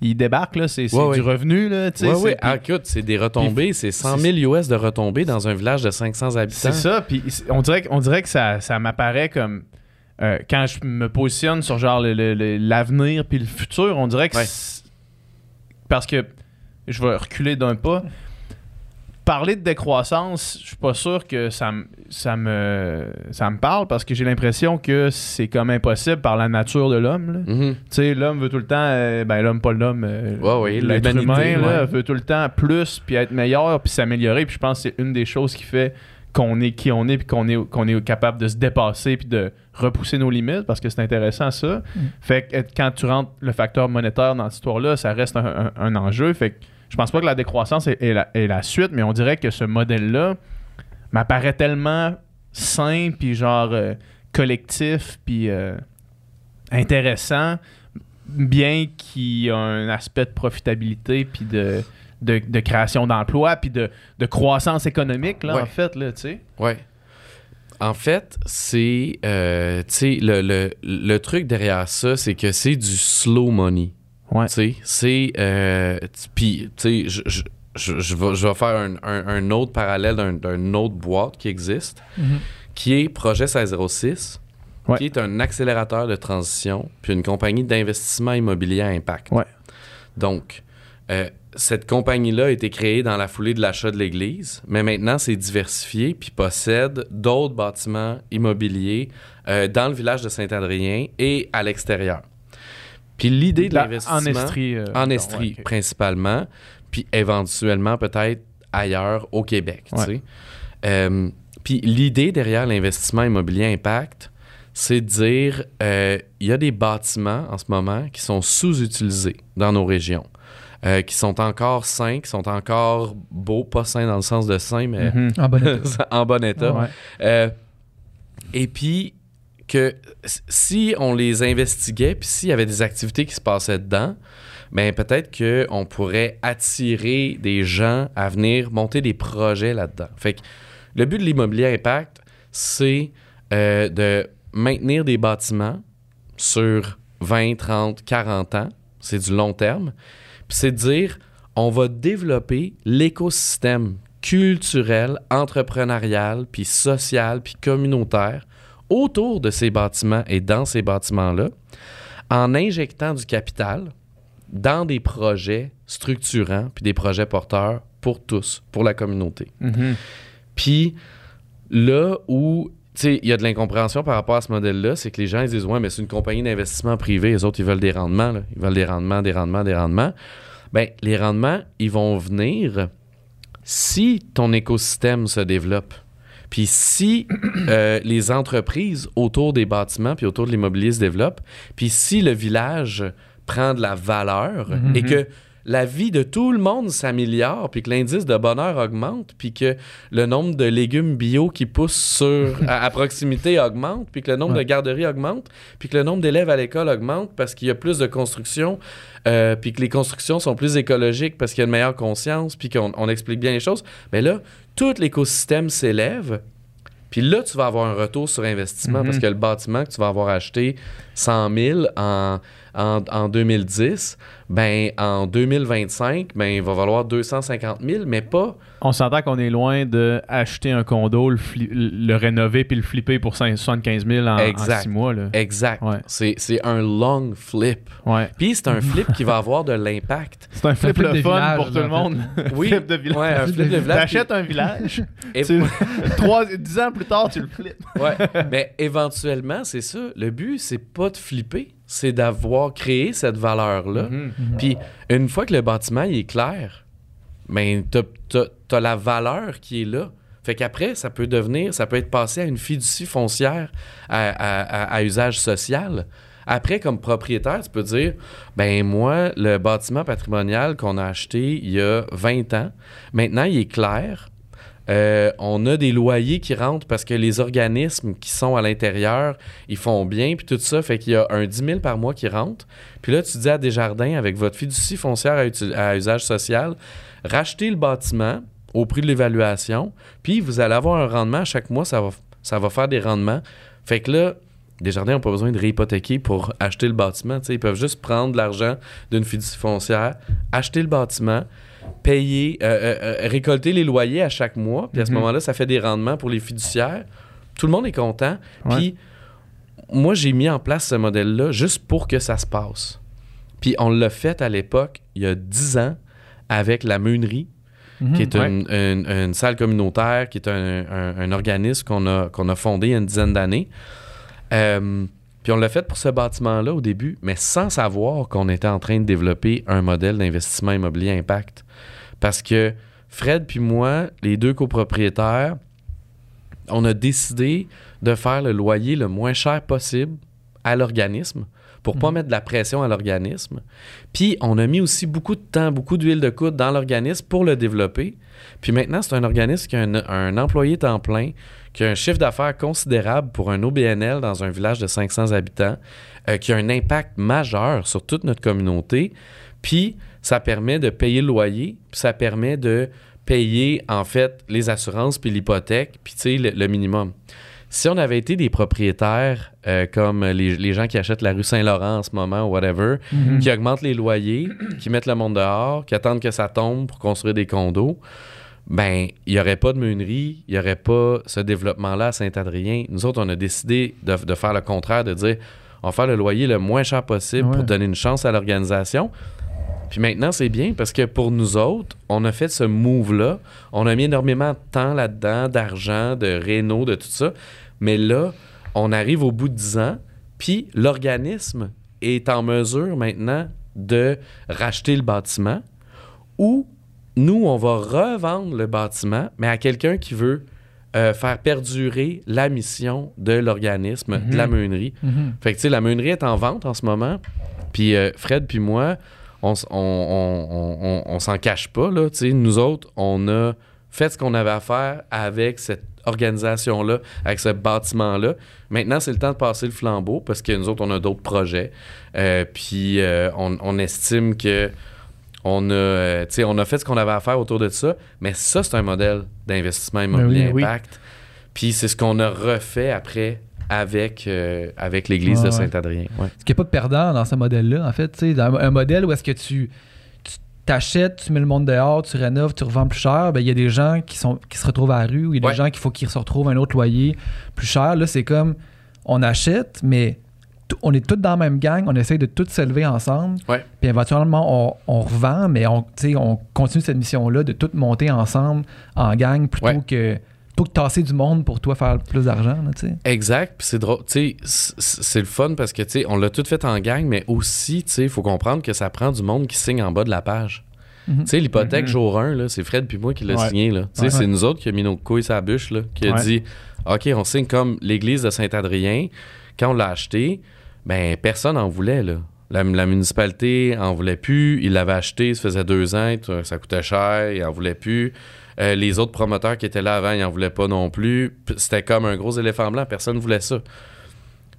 il débarque, là, c'est c'est Ouais, du revenu, là. Ouais, puis- Ah, écoute, c'est des retombées, c'est 100 000 US de retombées dans un village de 500 habitants. C'est ça, puis on dirait, que- on dirait que ça, ça m'apparaît comme euh, quand je me positionne sur genre le- le- le- l'avenir puis le futur, on dirait que Ouais. parce que je vais reculer d'un pas. Parler de décroissance, je suis pas sûr que ça, me- ça me ça me parle parce que j'ai l'impression que c'est comme impossible par la nature de l'homme. Mhm. Tu sais, l'homme veut tout le temps, euh, ben l'homme, pas l'homme, euh, Ouais, ouais, l'être humain, là, ouais. veut tout le temps plus, puis être meilleur, puis s'améliorer. Puis je pense que c'est une des choses qui fait qu'on est qui on est, puis qu'on est, qu'on est capable de se dépasser, puis de repousser nos limites, parce que c'est intéressant ça. Fait que quand tu rentres le facteur monétaire dans cette histoire-là, ça reste un, un- un enjeu. Fait que je pense pas que la décroissance est, est la, est la suite, mais on dirait que ce modèle-là m'apparaît tellement sain, puis genre euh, collectif, puis euh, intéressant, bien qu'il y a un aspect de profitabilité, puis de, de, de création d'emplois, puis de, de croissance économique, là, Ouais. en fait, là, tu sais. Ouais. En fait, c'est. euh, tu sais, le, le, le truc derrière ça, c'est que c'est du slow money. Ouais. Tu sais, c'est. euh, Puis, tu sais, je, je, je, je vais, faire un, un- un autre parallèle d'un- d'une autre boîte qui existe, Mhm. qui est Projet 1606, Ouais. qui est un accélérateur de transition, puis une compagnie d'investissement immobilier à impact. Ouais. Donc, euh, cette compagnie-là a été créée dans la foulée de l'achat de l'église, mais maintenant c'est diversifié puis possède d'autres bâtiments immobiliers euh, dans le village de Saint-Adrien et à l'extérieur. Puis l'idée de l'investissement En Estrie. euh, en mettons, Estrie ouais, ok. principalement, puis éventuellement peut-être ailleurs au Québec. tu Ouais. sais. Euh, puis l'idée derrière l'investissement immobilier impact, c'est de dire euh, il y a des bâtiments en ce moment qui sont sous-utilisés dans nos régions, euh, qui sont encore sains, qui sont encore beaux, pas sains dans le sens de sains, mais Mhm. En bon état. en bon état. Ouais. Euh, et puis que si on les investiguait, puis s'il y avait des activités qui se passaient dedans, ben peut-être qu'on pourrait attirer des gens à venir monter des projets là-dedans. Fait que le but de l'immobilier impact, c'est euh, de maintenir des bâtiments sur 20, 30, 40 ans. C'est du long terme. Puis c'est de dire, on va développer l'écosystème culturelle, entrepreneuriale, puis sociale, puis communautaire autour de ces bâtiments et dans ces bâtiments-là, en injectant du capital dans des projets structurants, puis des projets porteurs pour tous, pour la communauté. Mhm. Puis là où il y a de l'incompréhension par rapport à ce modèle-là, c'est que les gens ils disent Ouais, mais c'est une compagnie d'investissement privé, les autres, ils veulent des rendements, là. ils veulent des rendements, des rendements, des rendements. Bien, les rendements, ils vont venir si ton écosystème se développe. Puis si euh, les entreprises autour des bâtiments puis autour de l'immobilier se développent, puis si le village prend de la valeur et que la vie de tout le monde s'améliore, puis que l'indice de bonheur augmente, puis que le nombre de légumes bio qui poussent sur, à, proximité augmente, puis que le nombre de garderies augmente, puis que le nombre d'élèves à l'école augmente parce qu'il y a plus de construction, euh, puis que les constructions sont plus écologiques parce qu'il y a une meilleure conscience, puis qu'on explique bien les choses. Mais là, tout l'écosystème s'élève, puis là, tu vas avoir un retour sur investissement parce mhm. que le bâtiment que tu vas avoir acheté 100 000 en, en, en 2010, ben en 2025, ben il va valoir 250 000, mais pas. On s'entend qu'on est loin de acheter un condo, le, rénover puis le flipper pour 75 000 en, 6 mois. Là. Exact. C'est un long flip. Ouais. Puis c'est un flip qui va avoir de l'impact. C'est un flip, le fun pour tout le monde. Oui. flip de village. Ouais, un flip de village. T'achètes un village. et 10 ans plus tard, tu le flippes. ouais. Mais éventuellement, c'est ça. Le but, c'est pas de flipper c'est d'avoir créé cette valeur-là. Mhm. Mhm. Puis une fois que le bâtiment est clair, ben, tu as, la valeur qui est là. Fait qu'après, ça peut devenir, ça peut être passé à une fiducie foncière à, usage social. Après, comme propriétaire, tu peux dire, ben moi, le bâtiment patrimonial qu'on a acheté il y a 20 ans, maintenant, il est clair euh, on a des loyers qui rentrent parce que les organismes qui sont à l'intérieur, ils font bien, puis tout ça, fait qu'il y a un 10 000 par mois qui rentre. Puis là, tu dis à Desjardins, avec votre fiducie foncière à, usage social, rachetez le bâtiment au prix de l'évaluation, puis vous allez avoir un rendement à chaque mois, ça va, faire des rendements. Fait que là, Desjardins n'ont pas besoin de réhypothéquer pour acheter le bâtiment. ils peuvent juste prendre l'argent d'une fiducie foncière, acheter le bâtiment, payer, euh, euh, euh, récolter les loyers à chaque mois. Puis à ce mhm. moment-là, ça fait des rendements pour les fiduciaires. Tout le monde est content. Puis moi, j'ai mis en place ce modèle-là juste pour que ça se passe. Puis on l'a fait à l'époque, il y a 10 ans, avec la Meunerie, mhm. qui est une, salle communautaire, qui est un, organisme qu'on a, qu'on a fondé il y a une dizaine d'années. Puis on l'a fait pour ce bâtiment-là au début, mais sans savoir qu'on était en train de développer un modèle d'investissement immobilier impact. Parce que Fred puis moi, les deux copropriétaires, on a décidé de faire le loyer le moins cher possible à l'organisme pour pas mhm. mettre de la pression à l'organisme. Puis on a mis aussi beaucoup de temps, beaucoup d'huile de coude dans l'organisme pour le développer. Puis maintenant, c'est un organisme qui a un, employé temps plein, qui a un chiffre d'affaires considérable pour un OBNL dans un village de 500 habitants, euh, qui a un impact majeur sur toute notre communauté. Puis ça permet de payer le loyer, puis ça permet de payer en fait les assurances puis l'hypothèque, puis tu sais, le, minimum. Si on avait été des propriétaires euh, comme les, gens qui achètent la rue Saint-Laurent en ce moment ou whatever, mhm. qui augmentent les loyers, qui mettent le monde dehors, qui attendent que ça tombe pour construire des condos, ben il n'y aurait pas de meunerie, il n'y aurait pas ce développement-là à Saint-Adrien. Nous autres, on a décidé de, faire le contraire, de dire on va faire le loyer le moins cher possible pour donner une chance à l'organisation. Puis maintenant, c'est bien parce que pour nous autres, on a fait ce move-là. On a mis énormément de temps là-dedans, d'argent, de réno, de tout ça. Mais là, on arrive au bout de 10 ans, puis l'organisme est en mesure maintenant de racheter le bâtiment ou nous, on va revendre le bâtiment, mais à quelqu'un qui veut euh, faire perdurer la mission de l'organisme, de la mhm. meunerie. Mhm. Fait que, tu sais, la meunerie est en vente en ce moment. Puis euh, Fred puis moi, on, on, s'en cache pas. Là, nous autres, on a fait ce qu'on avait à faire avec cette organisation-là, avec ce bâtiment-là. Maintenant, c'est le temps de passer le flambeau parce que nous autres, on a d'autres projets. Euh, puis on, estime que on a, euh, on a fait ce qu'on avait à faire autour de ça, mais ça, c'est un modèle d'investissement ben immobilier impact. Puis c'est ce qu'on a refait après avec, euh, avec l'église de Saint-Adrien. Ouais. Qu'il n'y a pas de perdant dans ce modèle-là, en fait? Un, un modèle où est-ce que tu, t'achètes, tu mets le monde dehors, tu rénoves, tu revends plus cher, ben il y a des gens qui sont qui se retrouvent à la rue ou il y a des gens qu'il faut qu'ils se retrouvent un autre loyer plus cher. Là, c'est comme on achète, mais on est tous dans la même gang, on essaye de tous s'élever ensemble. Puis éventuellement, on, revend, mais on, on continue cette mission-là de tout monter ensemble en gang plutôt que pour tasser du monde pour toi faire plus d'argent. Exact. Puis c'est drôle. C'est le fun parce que on l'a tout fait en gang, mais aussi, il faut comprendre que ça prend du monde qui signe en bas de la page. Mhm. Tu sais, l'hypothèque mhm. jour 1, c'est Fred puis moi qui l'a signé. Là. C'est nous autres qui a mis nos couilles sur la bûche, là, qui a dit OK, on signe comme l'église de Saint-Adrien. Quand on l'a acheté, ben personne n'en voulait. Là. La, municipalité en voulait plus. Il l'avait acheté, ça faisait deux ans, ça coûtait cher, il en voulait plus. Euh, les autres promoteurs qui étaient là avant, ils n'en voulaient pas non plus. C'était comme un gros éléphant blanc, personne ne voulait ça.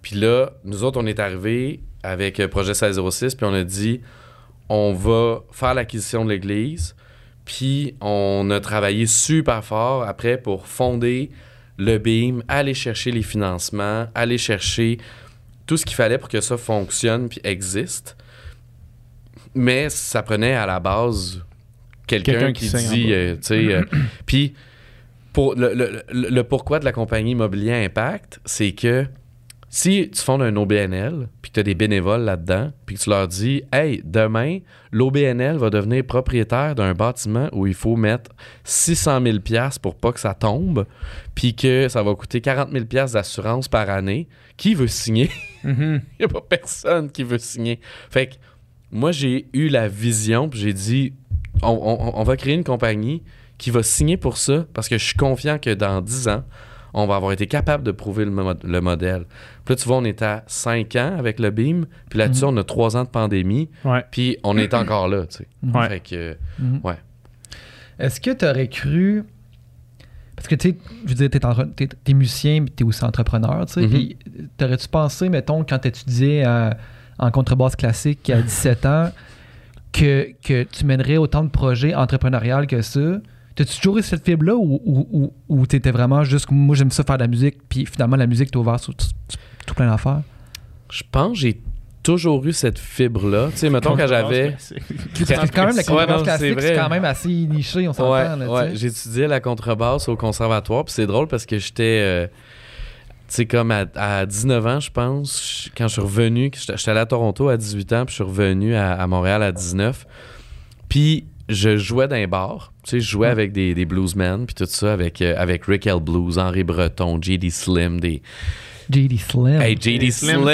Puis là, nous autres, on est arrivés avec euh, Projet 1606, puis on a dit on va faire l'acquisition de l'église. Puis on a travaillé super fort après pour fonder le BIM, aller chercher les financements, aller chercher tout ce qu'il fallait pour que ça fonctionne puis existe. Mais ça prenait à la base quelqu'un qui, dit, euh, tu sais, euh, puis pour le, pourquoi de la compagnie Immobilier Impact, c'est que si tu fondes un OBNL, puis que tu as des bénévoles là-dedans, puis que tu leur dis, hey, demain, l'OBNL va devenir propriétaire d'un bâtiment où il faut mettre 600 000 pour pas que ça tombe, puis que ça va coûter 40 000 d'assurance par année, qui veut signer? Mm-hmm. Il n'y a pas personne qui veut signer. Fait que moi, j'ai eu la vision, puis j'ai dit, on, va créer une compagnie qui va signer pour ça parce que je suis confiant que dans 10 ans, on va avoir été capable de prouver le, modèle. Puis là, tu vois, on est à 5 ans avec le BIM, puis là-dessus, mhm. on a 3 ans de pandémie, puis on est encore là, tu sais. Ouais. Fait que, mhm. ouais. Est-ce que tu aurais cru... Parce que, tu sais, je veux dire, t'es, es, musicien, mais t'es aussi entrepreneur, tu sais, mhm. puis t'aurais-tu pensé, mettons, quand t'étudiais euh, en contrebasse classique à 17 ans que, que tu mènerais autant de projets entrepreneuriaux que ça. T'as-tu toujours eu cette fibre-là ou, ou, ou, t'étais vraiment juste moi j'aime ça faire de la musique, puis finalement la musique t'a ouvert sur tout, plein d'affaires? Je pense que j'ai toujours eu cette fibre-là. Tu sais, mettons quand j'avais. C'est quand même la contrebasse classique, c'est quand même assez niché, on s'entend. Ouais, ouais. j'ai étudié la contrebasse au conservatoire, puis c'est drôle parce que j'étais. Euh, tu sais, comme à, 19 ans, je pense, quand je suis revenu, j'étais allé à Toronto à 18 ans, puis je suis revenu à, Montréal à 19. Puis je jouais dans un bar. Tu sais, je jouais avec des, des bluesmen, puis tout ça, avec, euh, avec Rick L. Blues, Henri Breton, J.D. Slim, des... J.D. Slim. Hey, J.D. Slim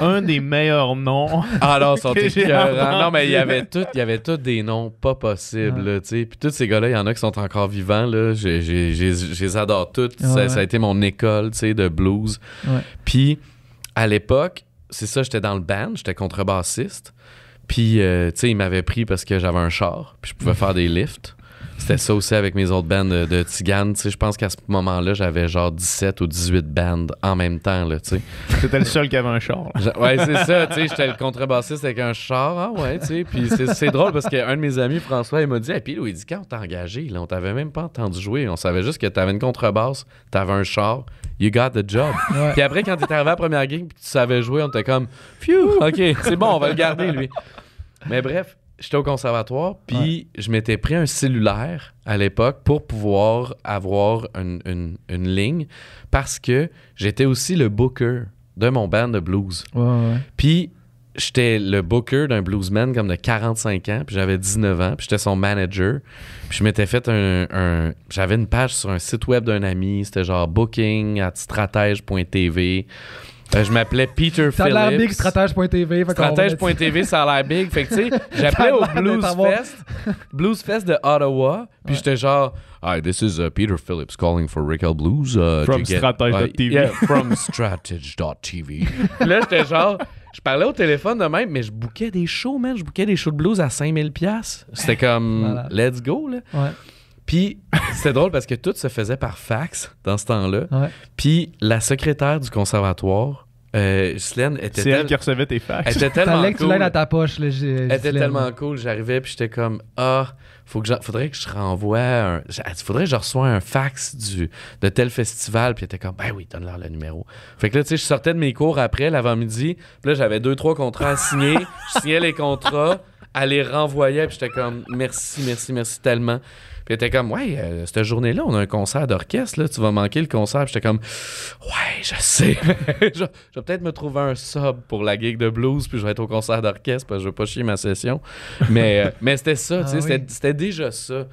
un des meilleurs noms. Ah non, sont Non, mais il y avait tout, il y avait tous des noms pas possibles, tu sais. Puis tous ces gars-là, il y en a qui sont encore vivants, là. Je les adore tous. Ça, a été mon école, tu sais, de blues. Puis à l'époque, c'est ça, j'étais dans le band, j'étais contrebassiste. Puis, euh, tu sais, il m'avait pris parce que j'avais un char, puis je pouvais faire des lifts. C'était ça aussi avec mes autres bands de, de Tigane. Je pense qu'à ce moment-là, j'avais genre 17 ou 18 bands en même temps. Là, T'étais le seul qui avait un char. ouais, c'est ça. J'étais le contrebassiste avec un char. Ah ouais, tu sais. Puis c'est drôle parce qu'un de mes amis, François, il m'a dit, hey, puis il dit, quand on t'a engagé, là, on t'avait même pas entendu jouer. On savait juste que t'avais une contrebasse, t'avais un char. You got the job. Puis après, quand t'étais arrivé à la première game, tu savais jouer, on était comme, phew, OK, c'est bon, on va le garder, lui. Mais bref, j'étais au conservatoire, puis je m'étais pris un cellulaire à l'époque pour pouvoir avoir une, ligne parce que j'étais aussi le booker de mon band de blues. puis j'étais le booker d'un bluesman comme de 45 ans, puis j'avais 19 ans, puis j'étais son manager. Puis je m'étais fait un, j'avais une page sur un site web d'un ami, c'était genre booking at stratège.tv. Euh, je m'appelais Peter Phillips. Ça a l'air big, stratège.tv. Stratège.tv, ça a l'air big. Fait que, tu sais, j'appelais au Blues Fest, Blues Fest de Ottawa. Puis j'étais genre, Hi, this is uh, Peter Phillips calling for Rickel Blues. Uh, from Stratège.tv. Uh, yeah, from Stratège.tv. là, j'étais genre, je parlais au téléphone de même, mais je bouquais des shows, man. Je bouquais des shows de blues à 5000$. C'était comme, let's go, là. Ouais. Puis c'était drôle parce que tout se faisait par fax dans ce temps-là. Puis la secrétaire du conservatoire, euh, était. C'est elle qui recevait tes fax. Elle était tellement cool. que tu l'aies dans ta poche. Là, elle était tellement cool. J'arrivais puis j'étais comme ah, faut que faudrait que je renvoie un. Faudrait que je reçois un fax du de tel festival. Puis elle était comme ben oui, donne-leur le numéro. Fait que là, tu sais, je sortais de mes cours après l'avant-midi. Puis là, j'avais deux trois contrats à signer. je signais les contrats elle les renvoyait, puis j'étais comme, merci, merci, merci tellement. Puis elle était comme, ouais, euh, cette journée-là, on a un concert d'orchestre, là, tu vas manquer le concert. Puis j'étais comme, ouais, je sais. je, je, vais peut-être me trouver un sub pour la gig de blues, puis je vais être au concert d'orchestre, parce que je vais pas chier ma session. mais, euh, mais c'était ça, tu sais, Ah oui. c'était déjà ça.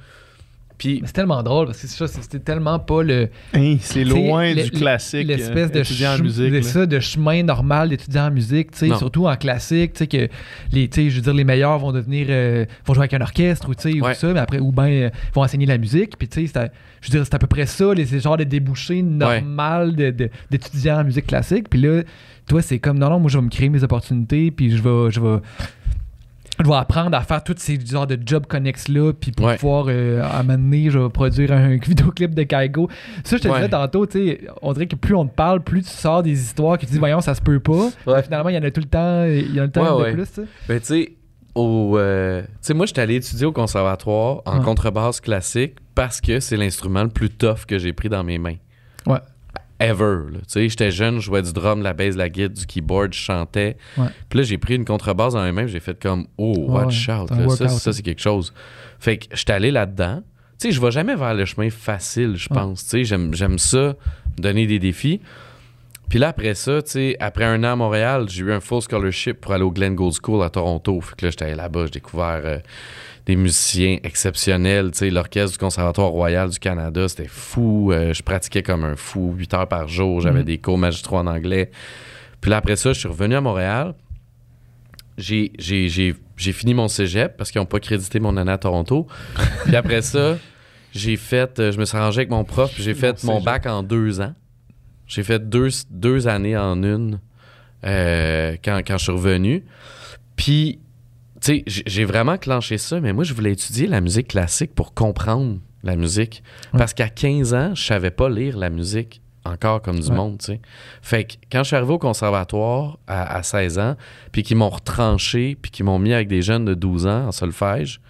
Puis, Mais c'est tellement drôle parce que c'est ça, c'était tellement pas le. Hein, c'est loin du le- classique. L'espèce euh, de, étudiant en musique. de ça, de chemin normal d'étudiant en musique, tu sais, surtout en classique, tu sais, que les, tu sais, je veux dire, les meilleurs vont devenir, euh, vont jouer avec un orchestre ou, tu sais, Ouais. ou ça, mais après, ou bien euh, vont enseigner la musique, puis tu sais, c'est à- je veux dire, c'est à peu près ça, les, ces genres de débouchés normal de- de- d'étudiants en musique classique, puis là, toi, c'est comme, non, non, moi, je vais me créer mes opportunités, puis je vais, je vais, je vais apprendre à faire tous ces genres de jobs connexes-là, puis pour Ouais. pouvoir, euh, à un moment donné, je vais produire un vidéoclip de Kaigo. Ça, je te Ouais. disais tantôt, tu sais, on dirait que plus on te parle, plus tu sors des histoires que tu dis, voyons, ça se peut pas. Ouais. Finalement, il y en a tout le temps, il y en a le temps de plus, tu sais. ben, tu sais, au, euh, tu sais, moi, j'étais allé étudier au conservatoire en contrebasse classique parce que c'est l'instrument le plus tough que j'ai pris dans mes mains. Ouais. Ever. là. Tu sais, j'étais jeune, je jouais du drum, la bass, la guitare, du keyboard, je chantais. Ouais. Puis là, j'ai pris une contrebasse dans mains, puis j'ai fait comme, oh, Ouais, watch ouais. out. Là. ça, ça, hein. c'est quelque chose. Fait que j'étais allé là-dedans. Tu sais, je vais jamais vers le chemin facile, je Ouais. pense. Tu sais, j'aime, ça, me donner des défis. Puis là, après ça, tu sais, après un an à Montréal, j'ai eu un full scholarship pour aller au Glen Gould School à Toronto. Fait que là, j'étais allé là-bas, j'ai découvert euh, des musiciens exceptionnels. Tu sais, l'orchestre du Conservatoire Royal du Canada, c'était fou. Euh, je pratiquais comme un fou, 8 heures par jour. J'avais Mhm. des cours magistraux en anglais. Puis là, après ça, je suis revenu à Montréal. J'ai, j'ai, j'ai, j'ai fini mon cégep parce qu'ils n'ont pas crédité mon année à Toronto. Puis après ça, j'ai fait, euh, je me suis arrangé avec mon prof, puis j'ai fait mon bac en deux ans. J'ai fait deux, deux années en une euh, quand, quand je suis revenu. Puis, tu sais, j'ai- vraiment clenché ça, mais moi, je voulais étudier la musique classique pour comprendre la musique. Ouais. Parce qu'à 15 ans, je savais pas lire la musique encore comme du Ouais. monde, tu sais. Fait que quand je suis arrivé au conservatoire à, à 16 ans, puis qu'ils m'ont retranché, puis qu'ils m'ont mis avec des jeunes de 12 ans en solfège,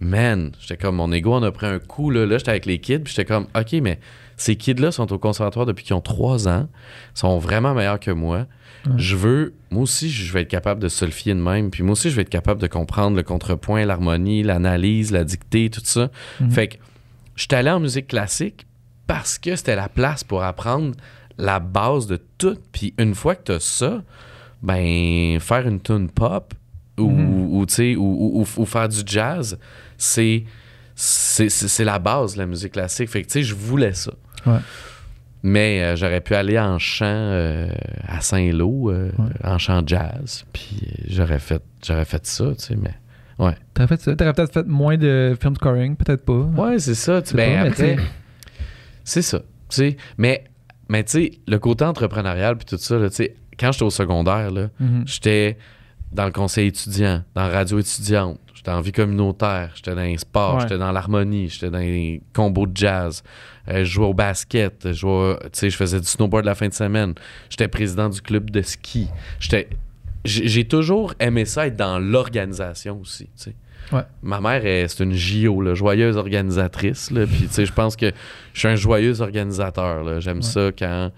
man, j'étais comme, mon ego en a pris un coup, là. Là, j'étais avec les kids, puis j'étais comme, OK, mais ces kids-là sont au conservatoire depuis qu'ils ont 3 ans, sont vraiment meilleurs que moi. Ouais. Je veux, moi aussi, je vais être capable de solfier de même, puis moi aussi, je vais être capable de comprendre le contrepoint, l'harmonie, l'analyse, la dictée, tout ça. Mhm. Fait que je suis allé en musique classique parce que c'était la place pour apprendre la base de tout. Puis une fois que tu as ça, ben faire une tune pop ou, Mhm. ou, faire du jazz, c'est c'est c'est- c'est la base de la musique classique. Fait que tu sais, je voulais ça. Ouais. Mais euh, j'aurais pu aller en chant euh, à Saint-Lô, euh, Ouais. en chant jazz, puis j'aurais fait j'aurais fait ça, tu sais, mais ouais. T'aurais fait ça. T'aurais peut-être fait moins de film scoring, peut-être pas. Ouais, c'est ça. tu- ben, pas, mais après, c'est ça. tu sais. Mais, mais tu sais, le côté entrepreneurial puis tout ça, là, tu sais, quand j'étais au secondaire, là, Mhm. j'étais dans le conseil étudiant, dans la radio étudiante, j'étais en vie communautaire, j'étais dans les sports, Ouais. j'étais dans l'harmonie, j'étais dans les combos de jazz, euh, je jouais au basket, je jouais, faisais du snowboard la fin de semaine, j'étais président du club de ski, j'étais j'ai toujours aimé ça être dans l'organisation aussi. Ouais. Ma mère, c'est une JO, là, joyeuse organisatrice. Là, puis, je pense que je suis un joyeux organisateur. J'aime Ouais. ça quand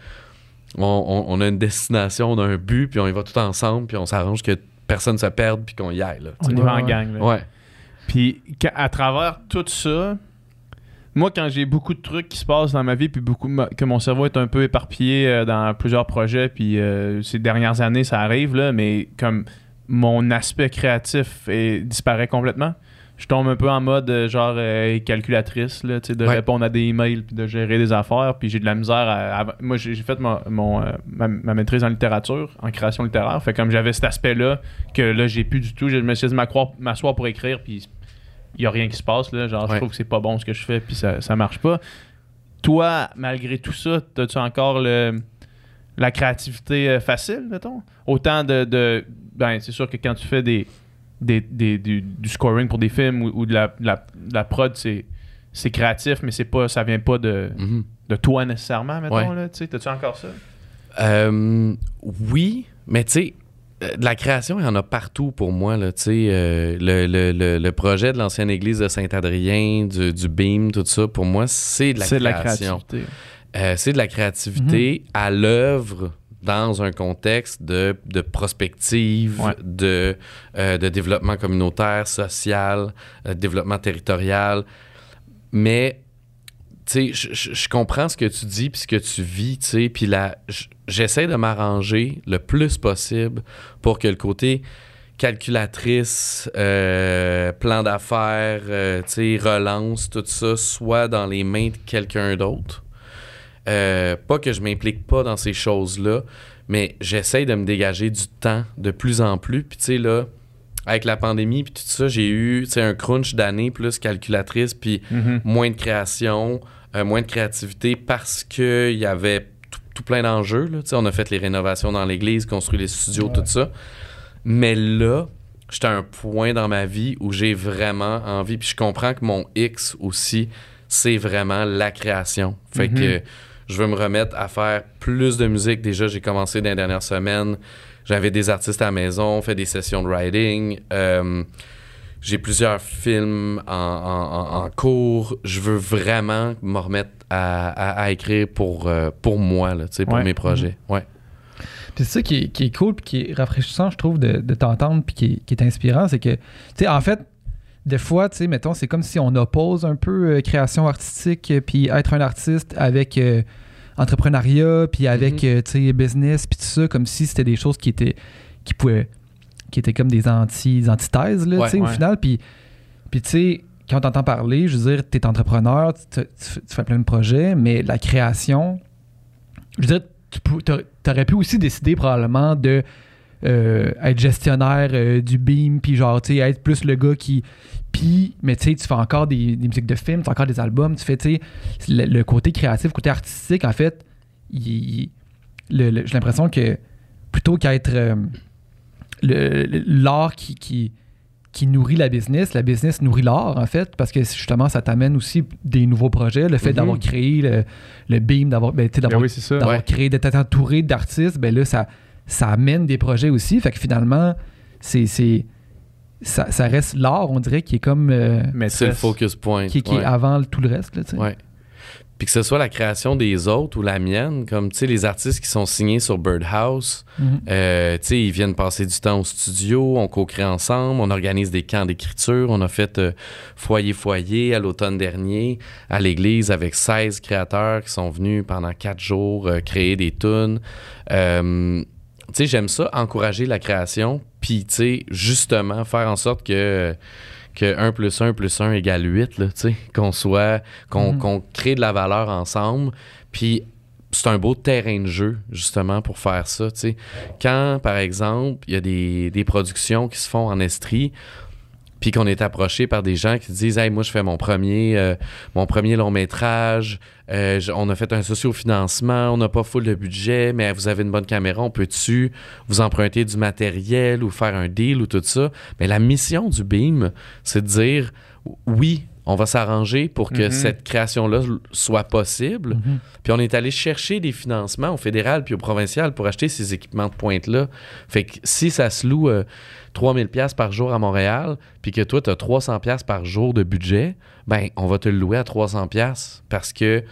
on, on- on a une destination, on a un but, puis on y va tout ensemble, puis on s'arrange que personne se perde, puis qu'on y aille. Là, On y va en gang. là. Ouais. Puis à travers tout ça, moi, quand j'ai beaucoup de trucs qui se passent dans ma vie, puis beaucoup que mon cerveau est un peu éparpillé euh, dans plusieurs projets, puis euh, ces dernières années, ça arrive, là, mais comme mon aspect créatif est- disparaît complètement. Je tombe un peu en mode euh, genre euh, calculatrice, là, de Ouais. répondre à des emails puis de gérer des affaires. Puis j'ai de la misère à. à- moi, j'ai fait mon, mon, euh, ma, ma maîtrise en littérature, en création littéraire. Fait comme j'avais cet aspect-là que là, j'ai plus du tout. Je me suis dit m'asseoir pour écrire, puis il y a rien qui se passe. Là, genre, je trouve que c'est pas bon ce que je fais, puis ça, ça marche pas. Toi, malgré tout ça, as-tu encore le, la créativité facile, mettons? Autant de. de- ben, c'est sûr que quand tu fais des, des, des- du, du scoring pour des films ou, ou de, la, de la- de la prod, c'est. C'est créatif, mais c'est pas, ça vient pas de, Mhm. de toi nécessairement, mettons. Ouais. Là, tu sais, T'as-tu encore ça? Euh, oui, mais tu sais, euh, de la création, il y en a partout pour moi. Là, tu sais, euh, le, le- le- le projet de l'ancienne église de Saint-Adrien, du, du Beam, tout ça, pour moi, c'est de la C'est de la créativité. Euh, c'est de la créativité à l'œuvre dans un contexte de, de prospective, de, euh, de développement communautaire, social, euh, développement territorial. Mais, tu sais, je comprends ce que tu dis puis ce que tu vis, tu sais, puis là, j'essaie de m'arranger le plus possible pour que le côté calculatrice, euh, plan d'affaires, tu sais, relance, tout ça, soit dans les mains de quelqu'un d'autre. Pas que je m'implique pas dans ces choses-là, mais j'essaye de me dégager du temps de plus en plus. Puis tu sais, là, avec la pandémie, puis tout ça, j'ai eu un crunch d'années plus calculatrice, puis mhm. moins de création, euh, moins de créativité parce qu'il y avait tout, plein d'enjeux. On a fait les rénovations dans l'église, construit les studios, tout ça. Mais là, j'étais à un point dans ma vie où j'ai vraiment envie, puis je comprends que mon X aussi, c'est vraiment la création. Fait que je veux me remettre à faire plus de musique. Déjà, j'ai commencé dans les dernières semaines. J'avais des artistes à la maison, fait des sessions de writing. Euh, j'ai plusieurs films en, cours. Je veux vraiment me remettre à, écrire pour, euh, pour moi, là, pour mes projets. Mhm. Ouais. c'est ça qui est, cool et qui est rafraîchissant, je trouve, de, t'entendre puis qui, qui est, inspirant. C'est que, tu sais, en fait, des fois, tu sais, mettons, c'est comme si on oppose un peu euh, création artistique euh, puis être un artiste avec euh, entrepreneuriat puis avec, mhm. tu sais, business puis tout ça, comme si c'était des choses qui étaient, qui pouvaient, qui étaient comme des anti, antithèses, là, tu sais, au final. Puis, puis tu sais, quand on t'entend parler, je veux dire, tu es entrepreneur, tu, fais plein de projets, mais la création, je veux dire, tu aurais pu aussi décider probablement de être gestionnaire du beam, puis genre, tu sais, être plus le gars qui, puis, mais tu sais, tu fais encore des, musiques de films, tu fais encore des albums, tu fais, tu sais, le, côté créatif, le côté artistique, en fait, j'ai l'impression que plutôt qu'être euh, l'art qui, qui, qui, nourrit la business, la business nourrit l'art, en fait, parce que justement, ça t'amène aussi des nouveaux projets. Le fait d'avoir mm-hmm. créé le, le Beam, d'avoir ben, ben créé, d'être entouré d'artistes, ben là, ça, ça amène des projets aussi. Fait que finalement, c'est ça, reste l'art, on dirait, qui est comme. Euh, c'est le focus point. Qui, est avant tout le reste. Là, ouais. Puis que ce soit la création des autres ou la mienne, comme tu sais, les artistes qui sont signés sur Birdhouse, euh, tu sais, ils viennent passer du temps au studio, on co-crée ensemble, on organise des camps d'écriture, on a fait euh, Foyer Foyer à l'automne dernier à l'église avec 16 créateurs qui sont venus pendant quatre jours créer des tunes. Tu sais, j'aime ça, encourager la création, puis, tu sais, justement, faire en sorte que, que 1 plus 1 plus 1 égale 8, tu sais, qu'on soit, mhm. qu'on crée de la valeur ensemble. Puis, c'est un beau terrain de jeu, justement, pour faire ça, tu sais. Quand, par exemple, il y a des, des productions qui se font en estrie, puis qu'on est approché par des gens qui disent Hey, moi, je fais mon premier, euh, mon premier long métrage, euh, on a fait un socio-financement, on n'a pas full de budget, mais vous avez une bonne caméra, on peut-tu vous emprunter du matériel ou faire un deal ou tout ça? Mais la mission du BIM, c'est de dire Oui, on va s'arranger pour que mm-hmm. cette création-là soit possible. Mm-hmm. Puis on est allé chercher des financements au fédéral puis au provincial pour acheter ces équipements de pointe-là. Fait que si ça se loue 3000 euh, pièces par jour à Montréal, puis que toi, tu as 300 pièces par jour de budget, ben on va te le louer à 300 pièces parce que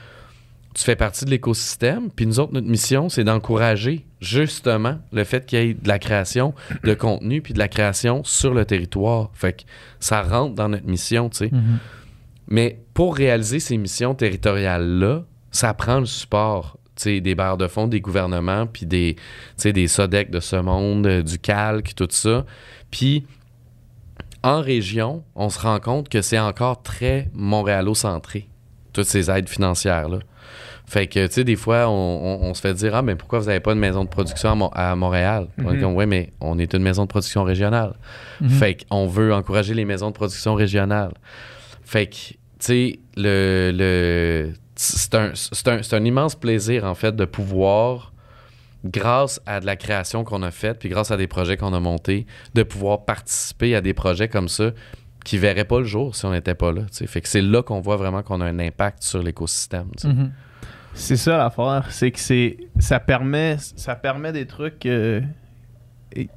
tu fais partie de l'écosystème. Puis nous autres, notre mission, c'est d'encourager justement le fait qu'il y ait de la création de contenu puis de la création sur le territoire. Fait que ça rentre dans notre mission, tu sais. Mm-hmm. Mais pour réaliser ces missions territoriales-là, ça prend le support des barres de fonds, des gouvernements, puis des, des SODEC de ce monde, euh, du calque, tout ça. Puis en région, on se rend compte que c'est encore très montréalo-centré, toutes ces aides financières-là. Fait que, tu sais, des fois, on, se fait dire Ah, mais pourquoi vous n'avez pas une maison de production à, Montréal? On est mhm. mais on est une maison de production régionale. Mhm. Fait qu'on veut encourager les maisons de production régionales. Fait que, sais, le, le c'est un, un, un, immense plaisir, en fait, de pouvoir, grâce à de la création qu'on a faite, puis grâce à des projets qu'on a montés, de pouvoir participer à des projets comme ça qui verraient pas le jour si on n'était pas là. Fait que c'est là qu'on voit vraiment qu'on a un impact sur l'écosystème. Mm-hmm. C'est ça l'affaire, c'est que c'est ça permet ça permet des trucs euh,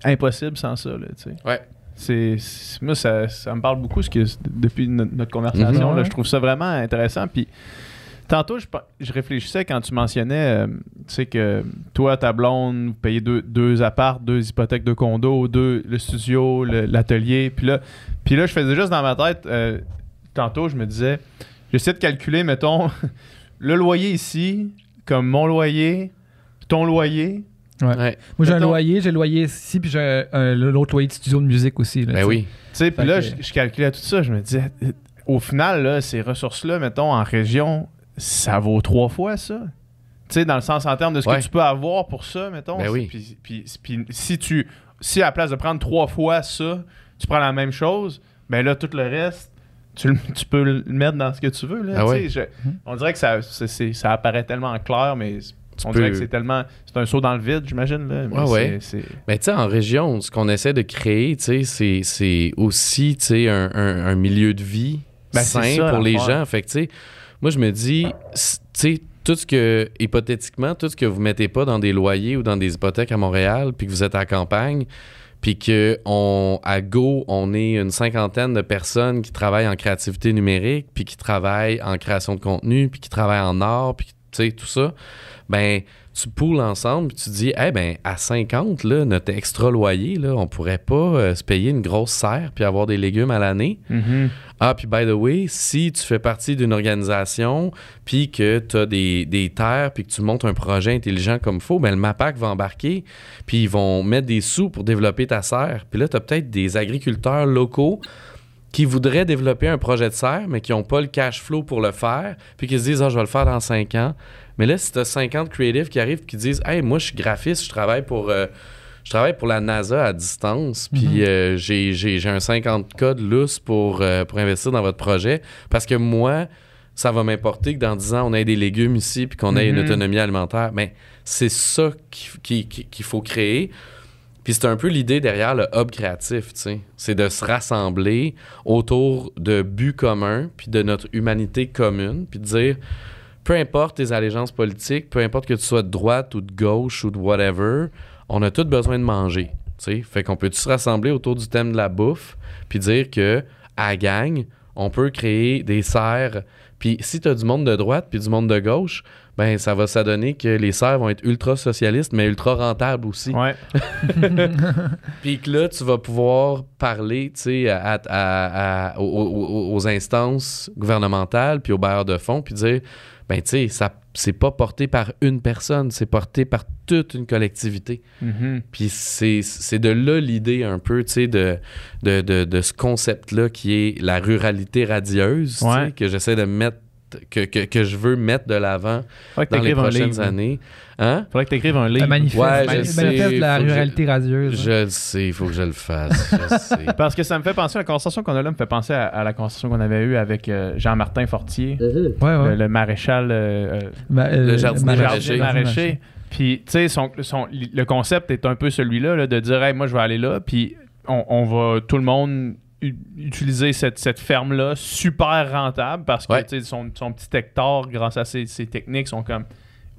impossibles sans ça. Là, ouais c'est moi ça, ça, me parle beaucoup ce que depuis notre, conversation mhm. là, je trouve ça vraiment intéressant puis Tantôt, je, je, réfléchissais quand tu mentionnais, euh, tu sais, que toi, ta blonde, vous payez deux, deux apparts, deux hypothèques de condo, deux, le studio, l'atelier. Puis là, puis là, je faisais juste dans ma tête, euh, tantôt, je me disais, j'essaie de calculer, mettons, le loyer ici, comme mon loyer, ton loyer. Ouais. Moi, j'ai un loyer, j'ai le loyer ici, puis j'ai l'autre loyer de studio de musique aussi. ben oui. Tu sais, puis là, je, je, calculais tout ça, je me disais, au final, là, ces ressources-là, mettons, en région, ça vaut trois fois ça. Tu sais, dans le sens en termes de ce que tu peux avoir pour ça, mettons. Ben oui. Puis, si tu. Si à la place de prendre trois fois ça, tu prends la même chose, ben là, tout le reste, tu, tu peux le mettre dans ce que tu veux. Là, ah on dirait que ça, ça apparaît tellement clair, mais on dirait que c'est tellement. C'est un saut dans le vide, j'imagine. Là, mais ouais, Mais tu sais, en région, ce qu'on essaie de créer, c'est aussi un, un, un, milieu de vie ben, sain pour les gens. Fait que, tu sais, moi, je me dis, tu sais, tout ce que, hypothétiquement, tout ce que vous mettez pas dans des loyers ou dans des hypothèques à Montréal, puis que vous êtes à campagne, puis que on, à Go, on est une cinquantaine de personnes qui travaillent en créativité numérique, puis qui travaillent en création de contenu, puis qui travaillent en art, puis tu sais, tout ça, ben tu poules ensemble, puis tu dis, eh ben, à 50, là, notre extra loyer, là, on pourrait pas euh, se payer une grosse serre puis avoir des légumes à l'année. Mm-hmm. Ah, puis by the way, si tu fais partie d'une organisation, puis que tu as des, des, terres, puis que tu montes un projet intelligent comme il faut, ben, le MAPAC va embarquer, puis ils vont mettre des sous pour développer ta serre. Puis là, tu as peut-être des agriculteurs locaux qui voudraient développer un projet de serre, mais qui n'ont pas le cash flow pour le faire, puis qui se disent, ah, je vais le faire dans 5 ans. Mais là, si tu as 50 creatives qui arrivent et qui disent Hey, moi, je suis graphiste, je travaille pour. Euh, je travaille pour la NASA à distance, puis mhm. euh, j'ai un 50 code lousse pour, euh, pour investir dans votre projet. Parce que moi, ça va m'importer que dans 10 ans, on ait des légumes ici, puis qu'on ait une mhm. autonomie alimentaire. Mais c'est ça qu'il faut créer. Puis c'est un peu l'idée derrière le hub créatif, tu sais. C'est de se rassembler autour de buts communs, puis de notre humanité commune, puis de dire peu importe tes allégeances politiques, peu importe que tu sois de droite ou de gauche ou de whatever, on a tous besoin de manger. Fait qu'on peut se rassembler autour du thème de la bouffe, puis dire que à gang, on peut créer des serres. Puis si tu as du monde de droite puis du monde de gauche, ben ça va s'adonner que les serres vont être ultra socialistes, mais ultra rentables aussi. Ouais. puis que là, tu vas pouvoir parler aux, aux, instances gouvernementales puis aux bailleurs de fonds, puis dire ben tu sais, ça c'est pas porté par une personne, c'est porté par toute une collectivité. Mm-hmm. Puis c'est de là l'idée un peu, tu sais, de, de, de, ce concept-là qui est la ruralité radieuse, que j'essaie de mettre que, que, que, je veux mettre de l'avant dans les prochaines années. Hein? Faudrait que tu écrives un livre. Un manifeste, ouais, manifeste de la ruralité radieuse. Je le sais, il faut que je le fasse. Je sais. Parce que ça me fait penser, la conversation qu'on a là me fait penser à, la conversation qu'on avait eue avec euh, Jean-Martin Fortier, uh-huh. ouais, ouais. Le, maréchal. Euh, euh, le jardinier maraîcher. maraîcher. Puis, tu sais, son, son, le concept est un peu celui-là, de dire, hey, moi, je vais aller là, puis on, on va, tout le monde utiliser cette, cette ferme-là super rentable parce que son, son, petit hectare, grâce à ses, techniques, sont comme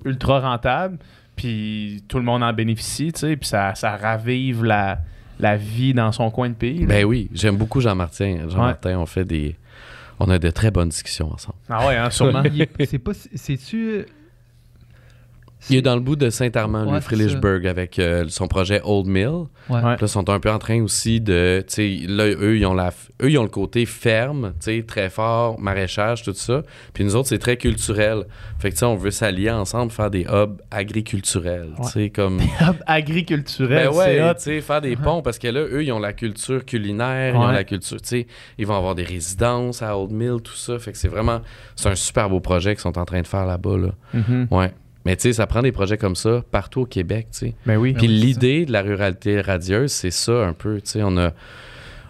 ultra rentables. Puis tout le monde en bénéficie, tu sais, puis ça, ça ravive la, la vie dans son coin de pays. Ben oui, j'aime beaucoup Jean-Martin. Jean-Martin, on fait des. On a de très bonnes discussions ensemble. Ah ouais, hein, sûrement. c'est pas. C'est-tu il est dans le bout de Saint-Armand, ouais, lui, avec euh, son projet Old Mill. Ouais. Là, ils sont un peu en train aussi de. Là, eux, ils ont la, eux, ils ont le côté ferme, très fort, maraîchage, tout ça. Puis nous autres, c'est très culturel. Fait que, on veut s'allier ensemble, faire des hubs agriculturels. Comme... Des hubs agriculturels, ben ouais, c'est faire des ponts, parce que là, eux, ils ont la culture culinaire, ils ont la culture. Ils vont avoir des résidences à Old Mill, tout ça. Fait que c'est vraiment. C'est un super beau projet qu'ils sont en train de faire là-bas. Là. Mm-hmm. Ouais. Mais tu sais, ça prend des projets comme ça partout au Québec, tu sais. Ben oui. Puis l'idée de la ruralité radieuse, c'est ça un peu, tu sais. On a,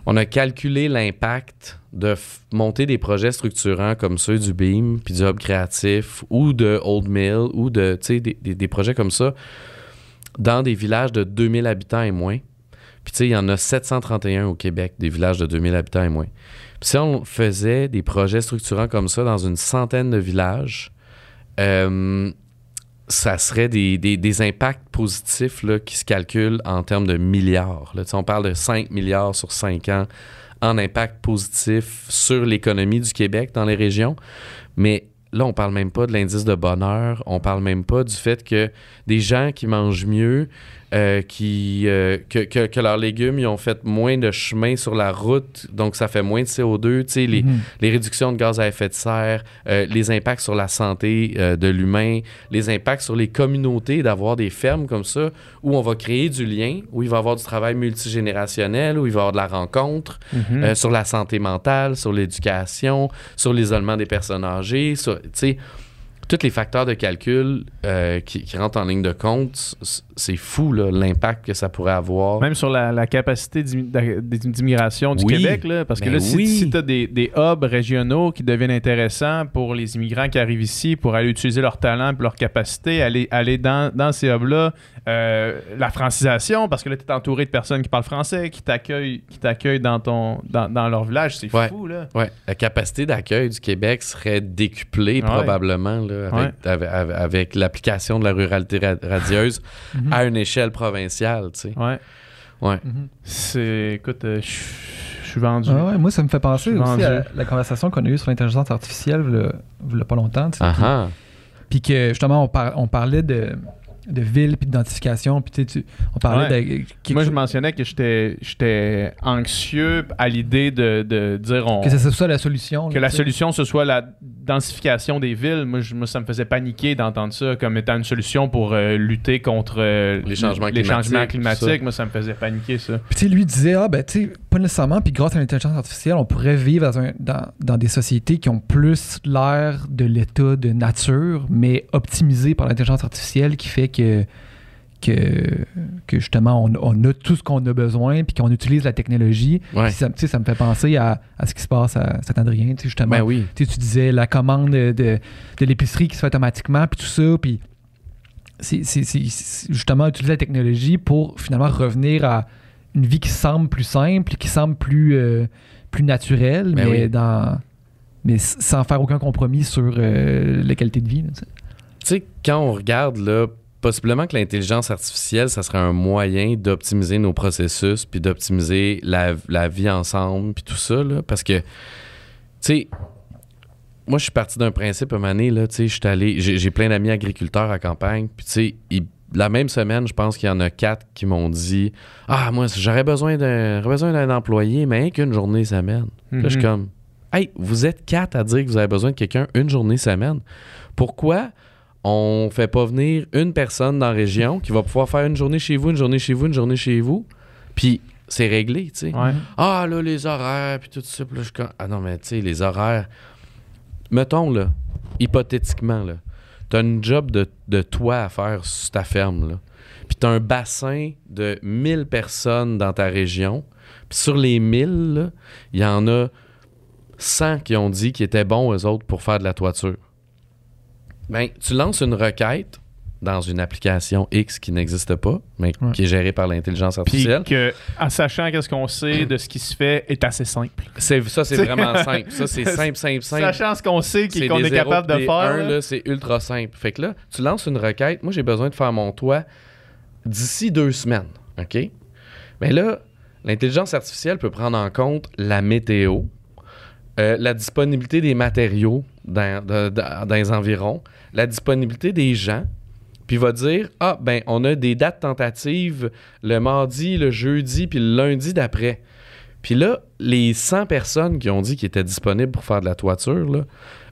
on a calculé l'impact de monter des projets structurants comme ceux du BEAM, puis du Hub créatif, ou de Old Mill, ou de, tu sais, des, des, projets comme ça, dans des villages de 2000 habitants et moins. Puis tu sais, il y en a 731 au Québec, des villages de 2000 habitants et moins. Puis si on faisait des projets structurants comme ça dans une centaine de villages, euh, ça serait des, impacts positifs qui se calculent en termes de milliards. On parle de 5 milliards sur 5 ans en impact positif sur l'économie du Québec dans les régions. Mais là, on parle même pas de l'indice de bonheur, on parle même pas du fait que des gens qui mangent mieux, euh, qui, euh, que, que, leurs légumes ils ont fait moins de chemin sur la route, donc ça fait moins de CO2, les, mhm. les réductions de gaz à effet de serre, euh, les impacts sur la santé de l'humain, les impacts sur les communautés d'avoir des fermes comme ça où on va créer du lien, où il va y avoir du travail multigénérationnel, où il va y avoir de la rencontre, mhm. sur la santé mentale, sur l'éducation, sur l'isolement des personnes âgées, sur, tous les facteurs de calcul qui, qui, rentrent en ligne de compte c'est fou l'impact que ça pourrait avoir. Même sur la, capacité d'immigration du Québec, là, parce que ben là, si, tu as des, des, hubs régionaux qui deviennent intéressants pour les immigrants qui arrivent ici, pour aller utiliser leur talent et leur capacité, aller, aller dans, dans ces hubs-là, euh, la francisation, parce que là, tu es entouré de personnes qui parlent français, qui t'accueillent qui t'accueillent dans, ton, dans, dans leur village, c'est fou. Là. Ouais. La capacité d'accueil du Québec serait décuplée probablement là, avec, avec, l'application de la ruralité radieuse. Mhm à une échelle provinciale, tu sais. Ouais. Ouais. Mhm. C'est. Écoute, euh, je suis vendu. ouais, moi, ça me fait penser aussi à la conversation qu'on a eue sur l'intelligence artificielle il n'y a pas longtemps. Tu sais, uh puis, que justement, on, on parlait de de ville puis d'identification puis tu, on parlait de moi je mentionnais que j'étais j'étais anxieux à l'idée de, de, dire on, que ce soit la solution que la solution ce soit la densification des villes. Moi, je, moi ça me faisait paniquer d'entendre ça comme étant une solution pour euh, lutter contre euh, les changements les climatiques, changements climatiques. Moi ça me faisait paniquer ça. Puis lui disait ah ben tu sais pas nécessairement puis grâce à l'intelligence artificielle on pourrait vivre dans, dans, dans des sociétés qui ont plus l'air de l'état de nature mais optimisé par l'intelligence artificielle qui fait que que, que justement on, a tout ce qu'on a besoin puis qu'on utilise la technologie. Ça, ça me fait penser à, ce qui se passe à Saint-Adrien. Justement, ben oui. tu disais la commande de, de l'épicerie qui se fait automatiquement puis tout ça. Puis c'est justement utiliser la technologie pour finalement revenir à une vie qui semble plus simple, qui semble plus, euh, plus naturelle, ben mais, dans, mais sans faire aucun compromis sur euh, la qualité de vie. Tu sais, quand on regarde là, possiblement que l'intelligence artificielle, ça serait un moyen d'optimiser nos processus, puis d'optimiser la, vie ensemble, puis tout ça, là, parce que, tu sais, moi, je suis parti d'un principe, un moment donné, là, tu sais, je suis allé, j'ai plein d'amis agriculteurs à campagne, puis tu sais, la même semaine, je pense qu'il y en a quatre qui m'ont dit Ah, moi, j'aurais besoin d'un besoin d'un employé, mais qu'une journée semaine. Là, je suis mhm. comme Hey, vous êtes quatre à dire que vous avez besoin de quelqu'un une journée semaine. Pourquoi on fait pas venir une personne dans la région qui va pouvoir faire une journée chez vous, une journée chez vous, une journée chez vous, puis c'est réglé, tu sais. Ah, là, les horaires, puis tout ça. Puis là, je... Ah non, mais tu sais, les horaires. Mettons, là, hypothétiquement, là, t'as une job de, de toi à faire sur ta ferme, là. Puis t'as un bassin de 1000 personnes dans ta région. Puis sur les 1000, il y en a 100 qui ont dit qu'ils étaient bons, eux autres, pour faire de la toiture. Ben, tu lances une requête dans une application X qui n'existe pas, mais qui est gérée par l'intelligence artificielle. Puis que, en sachant qu'est-ce qu'on sait de ce qui se fait, est assez simple. C'est, ça, c'est vraiment simple. Ça, c'est simple, simple, simple. Sachant ce qu'on sait qu'on est, capable de faire. c'est ultra simple. Fait que là, tu lances une requête. Moi, j'ai besoin de faire mon toit d'ici deux semaines. OK? Mais là, l'intelligence artificielle peut prendre en compte la météo, euh, la disponibilité des matériaux dans, dans les environs, la disponibilité des gens, puis va dire Ah, ben, on a des dates tentatives le mardi, le jeudi, puis le lundi d'après. Puis là, les 100 personnes qui ont dit qu'ils étaient disponibles pour faire de la toiture, là,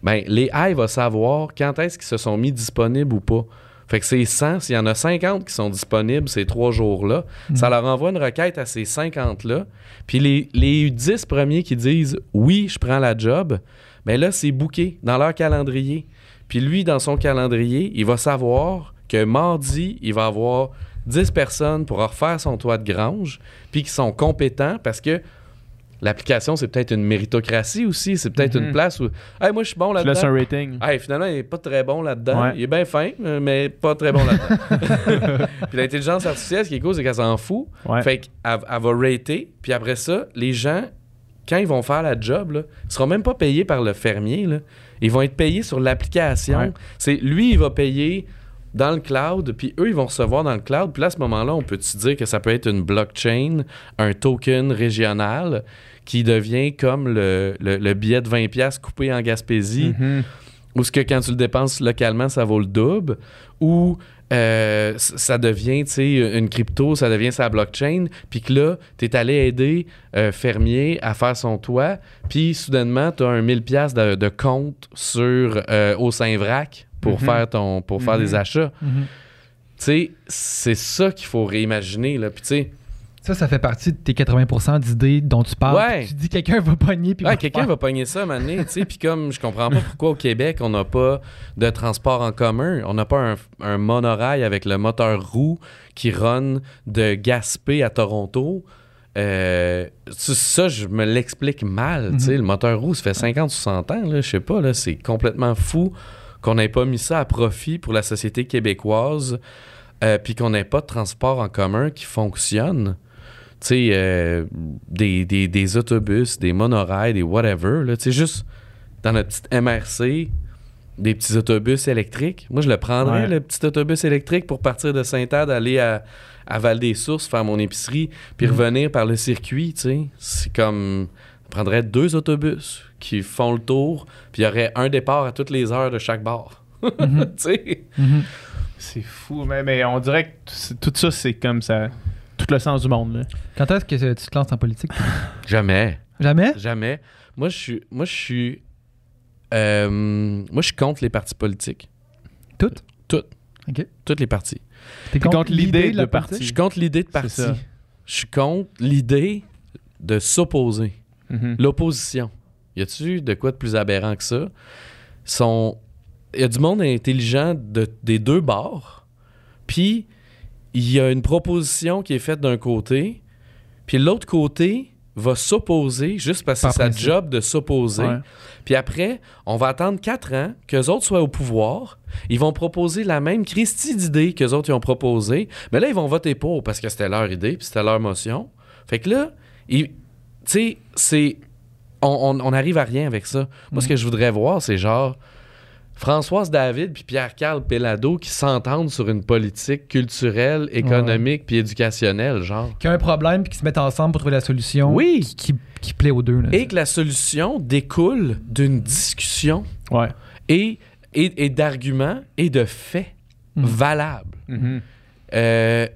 ben, les AI vont savoir quand est-ce qu'ils se sont mis disponibles ou pas. Fait que c'est 100, s'il y en a 50 qui sont disponibles ces trois jours-là, mm. ça leur envoie une requête à ces 50-là. Puis les, les 10 premiers qui disent oui, je prends la job, mais là, c'est booké dans leur calendrier. Puis lui, dans son calendrier, il va savoir que mardi, il va avoir 10 personnes pour refaire son toit de grange, puis qui sont compétents parce que l'application, c'est peut-être une méritocratie aussi. C'est peut-être une mhm. place où. Hey, moi, je suis bon là-dedans. laisse un rating. Hey, finalement, il n'est pas très bon là-dedans. Il est bien fin, mais pas très bon là-dedans. puis l'intelligence artificielle, ce qui est cool, c'est qu'elle s'en fout. Fait qu'elle elle va rater. Puis après ça, les gens, quand ils vont faire la job, là, ils ne seront même pas payés par le fermier. Là. Ils vont être payés sur l'application. C'est lui, il va payer dans le cloud, puis eux, ils vont recevoir dans le cloud. Puis là, à ce moment-là, on peut se dire que ça peut être une blockchain, un token régional qui devient comme le, billet de 20$ coupé en Gaspésie? Mm-hmm. Ou ce que quand tu le dépenses localement, ça vaut le double. Ou euh, ça devient, tu sais, une crypto, ça devient sa blockchain, puis que là, tu es allé aider un fermier à faire son toit, puis soudainement, tu as un 1000 pièces de, compte sur euh, au Saint-Vrac pour mhm. faire ton pour faire des mhm. achats. Mhm. Tu sais, c'est ça qu'il faut réimaginer là, puis tu sais ça, ça fait partie de tes 80% d'idées dont tu parles. Ouais. Tu dis quelqu'un va pogner. Puis ouais, quelqu'un va pogner ça, mané. puis comme je comprends pas pourquoi au Québec, on n'a pas de transport en commun. On n'a pas un, monorail avec le moteur roue qui run de Gaspé à Toronto. Euh, ça, je me l'explique mal. tu sais mhm. Le moteur roue, ça fait 50 ou 60 ans. Je sais pas, c'est complètement fou qu'on n'ait pas mis ça à profit pour la société québécoise. Euh, puis qu'on n'ait pas de transport en commun qui fonctionne sais, euh, des, des, des, autobus, des monorails, des whatever. Tu sais, juste dans notre petite MRC, des petits autobus électriques. Moi, je le prendrais, le petit autobus électrique, pour partir de Sainte-Ade, aller à, à Val-des-Sources, faire mon épicerie, puis mm. revenir par le circuit, tu sais. C'est comme... Je prendrais deux autobus qui font le tour, puis il y aurait un départ à toutes les heures de chaque bar. Tu sais? Mm-hmm. C'est fou, mais, mais on dirait que tout ça, c'est comme ça tout le sens du monde. Là. Quand est-ce que tu te lances en politique? Jamais. Jamais? Jamais. Moi, je suis. Moi, je suis. Euh, moi, je suis contre les partis politiques. Toutes? Toutes. OK. Toutes les partis. T'es contre, contre l'idée de, parti? Je suis contre l'idée de parti. Je suis contre l'idée de s'opposer. Mm-hmm. L'opposition. Y a-tu de quoi de plus aberrant que ça? Il y a du monde intelligent de, des deux bords. Puis il y a une proposition qui est faite d'un côté, puis l'autre côté va s'opposer juste parce que c'est sa job de s'opposer. Puis après, on va attendre quatre ans qu'eux autres soient au pouvoir. Ils vont proposer la même Christie d'idées qu'eux autres ont proposé. Mais là, ils vont voter pour parce que c'était leur idée, puis c'était leur motion. Fait que là, tu sais, c'est... On, on, arrive à rien avec ça. Moi, ce mm. que je voudrais voir, c'est genre Françoise David puis Pierre-Carl Pellado qui s'entendent sur une politique culturelle, économique puis éducationnelle, genre. Qui a un problème puis qui se mettent ensemble pour trouver la solution oui. qui, qui, plaît aux deux. et que la solution découle d'une discussion ouais. et, et, d'arguments et de faits mhm. valables. Il mhm. euh,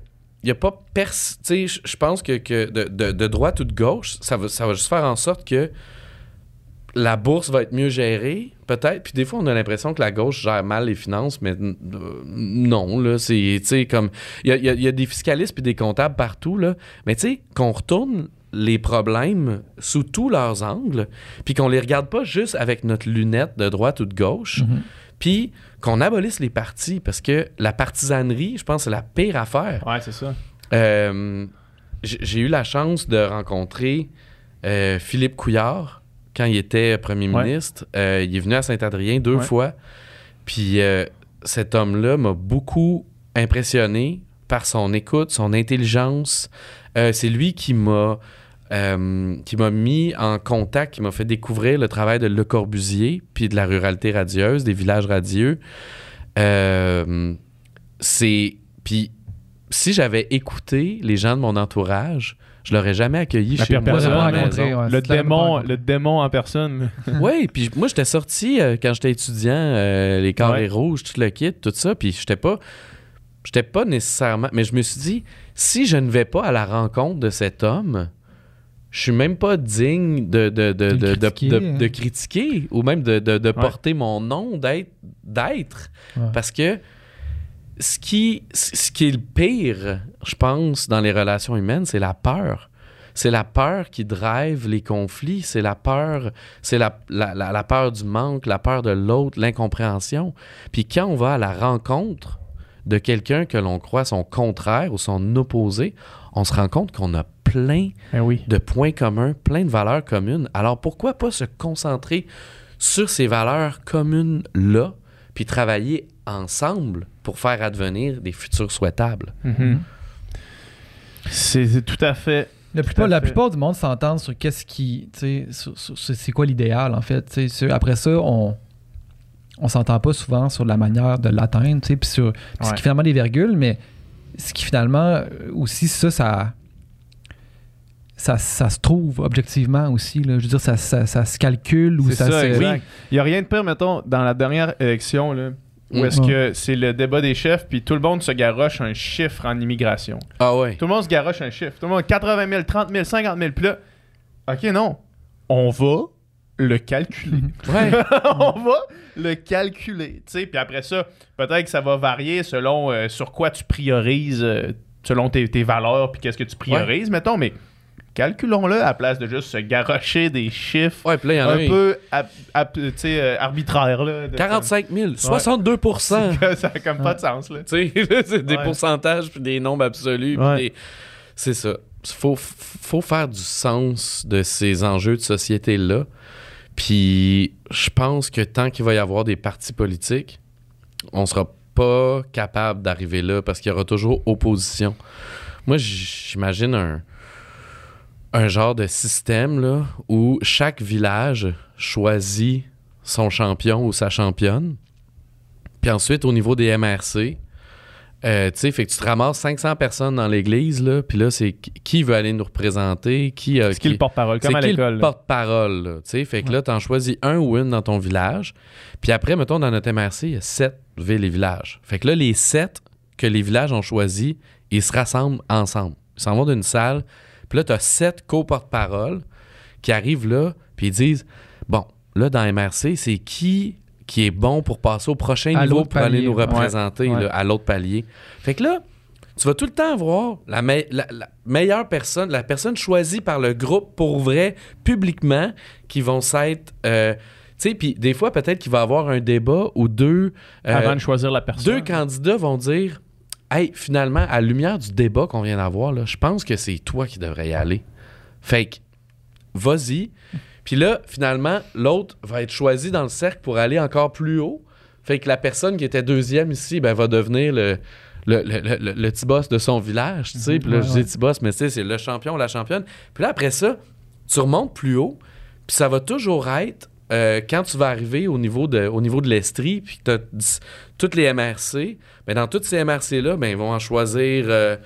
n'y a pas pers... Tu sais, je pense que, que de, de, de, droite ou de gauche, ça va, ça va juste faire en sorte que la bourse va être mieux gérée, peut-être. Puis des fois, on a l'impression que la gauche gère mal les finances, mais non, là, c'est, comme, il y a, des fiscalistes puis des comptables partout, là. Mais tu sais, qu'on retourne les problèmes sous tous leurs angles, puis qu'on les regarde pas juste avec notre lunette de droite ou de gauche, mm-hmm. puis qu'on abolisse les partis, parce que la partisanerie, je pense, c'est la pire affaire. Ouais, c'est ça. Euh, j'ai eu la chance de rencontrer euh, Philippe Couillard, quand il était premier ministre. Euh, il est venu à Saint-Adrien deux fois. Puis euh, cet homme-là m'a beaucoup impressionné par son écoute, son intelligence. Euh, c'est lui qui m'a qui m'a mis en contact, qui m'a fait découvrir le travail de Le Corbusier, puis de la ruralité radieuse, des villages radieux. c'est puis si j'avais écouté les gens de mon entourage, je l'aurais jamais accueilli chez moi. le, démon, le démon en personne. oui, puis moi, j'étais sorti euh, quand j'étais étudiant, euh, les carrés rouges, tout le kit, tout ça, puis j'étais pas... J'étais pas nécessairement... Mais je me suis dit, si je ne vais pas à la rencontre de cet homme, je suis même pas digne de, de, de, de critiquer, ou même de, porter mon nom d'être. Parce que ce qui, ce qui est le pire, je pense, dans les relations humaines, c'est la peur. C'est la peur qui drive les conflits, c'est la peur, c'est la, la, peur du manque, la peur de l'autre, l'incompréhension. Puis quand on va à la rencontre de quelqu'un que l'on croit son contraire ou son opposé, on se rend compte qu'on a plein ben de points communs, plein de valeurs communes. Alors pourquoi pas se concentrer sur ces valeurs communes-là, puis travailler ensemble pour faire advenir des futurs souhaitables. Mhm. C'est tout à fait. La plupart, la plupart du monde s'entendent sur qu'est-ce qui. C'est quoi l'idéal, en fait. Après ça, on on s'entend pas souvent sur la manière de l'atteindre, puis sur ce qui finalement des virgules, mais ce qui finalement aussi, ça, ça ça, ça se trouve objectivement aussi. Là. Je veux dire, ça, ça, ça se calcule ou ça, ça, se... Il n'y a rien de pire, mettons, dans la dernière élection, là, où Mm. est-ce que c'est le débat des chefs, puis tout le monde se garoche un chiffre en immigration. Ah ouais. Tout le monde se garoche un chiffre. Tout le monde, 80 000, 30 000, 50 000. Puis là, OK, non. On va le calculer. Ouais. on va le calculer. tu sais. Puis après ça, peut-être que ça va varier selon euh, sur quoi tu priorises, euh, selon tes, tes valeurs, puis qu'est-ce que tu priorises, mettons. Mais calculons-le à la place de juste se garocher des chiffres Ouais, puis là, il y en a un peu euh, arbitraires. Là, de- 45 000, 62% ça a comme pas de sens. Là. C'est des Ouais. pourcentages puis des nombres absolus. des- C'est ça. Faut, faut faire du sens de ces enjeux de société-là. Puis je pense que tant qu'il va y avoir des partis politiques, on sera pas capable d'arriver là parce qu'il y aura toujours opposition. Moi, j'imagine un, un genre de système là, où chaque village choisit son champion ou sa championne. Puis ensuite, au niveau des MRC, euh, tu sais, fait que tu te ramasses 500 personnes dans l'église, là, puis là, c'est qui- veut aller nous représenter, qui... euh, C'est qui le porte-parole, comme c'est à qui l'école. porte-parole, tu sais? Fait que là, t'en choisis un ou une dans ton village. Puis après, mettons, dans notre MRC, il y a sept villes et villages. Fait que là, les sept que les villages ont choisis, ils se rassemblent ensemble. Ils s'en vont d'une salle. Puis là, t'as sept co-porte-parole qui arrivent là, puis ils disent, bon, là, dans MRC, c'est qui qui est bon pour passer au prochain À niveau pour aller nous représenter Ouais. là, à l'autre palier. Fait que là, tu vas tout le temps voir la, me- la- la meilleure personne, la personne choisie par le groupe pour vrai, publiquement, qui vont s'être. euh, tu sais, puis des fois, peut-être qu'il va y avoir un débat ou deux. euh, Avant de choisir la personne. deux candidats vont dire Hey, finalement, à la lumière du débat qu'on vient d'avoir, je pense que c'est toi qui devrais y aller. Fait que, vas-y. Puis là, finalement, l'autre va être choisi dans le cercle pour aller encore plus haut. Fait que la personne qui était deuxième ici, ben, va devenir le, le, le, le- le- le petit boss de son village, tu sais. Puis là, Ouais, je dis petit boss, mais tu sais, c'est le champion ou la championne. Puis là, après ça, tu remontes plus haut, puis ça va toujours être, euh, quand tu vas arriver au niveau de, au niveau de l'Estrie, puis que tu as toutes les MRC, ben dans toutes ces MRC-là, ben, ils vont en choisir euh,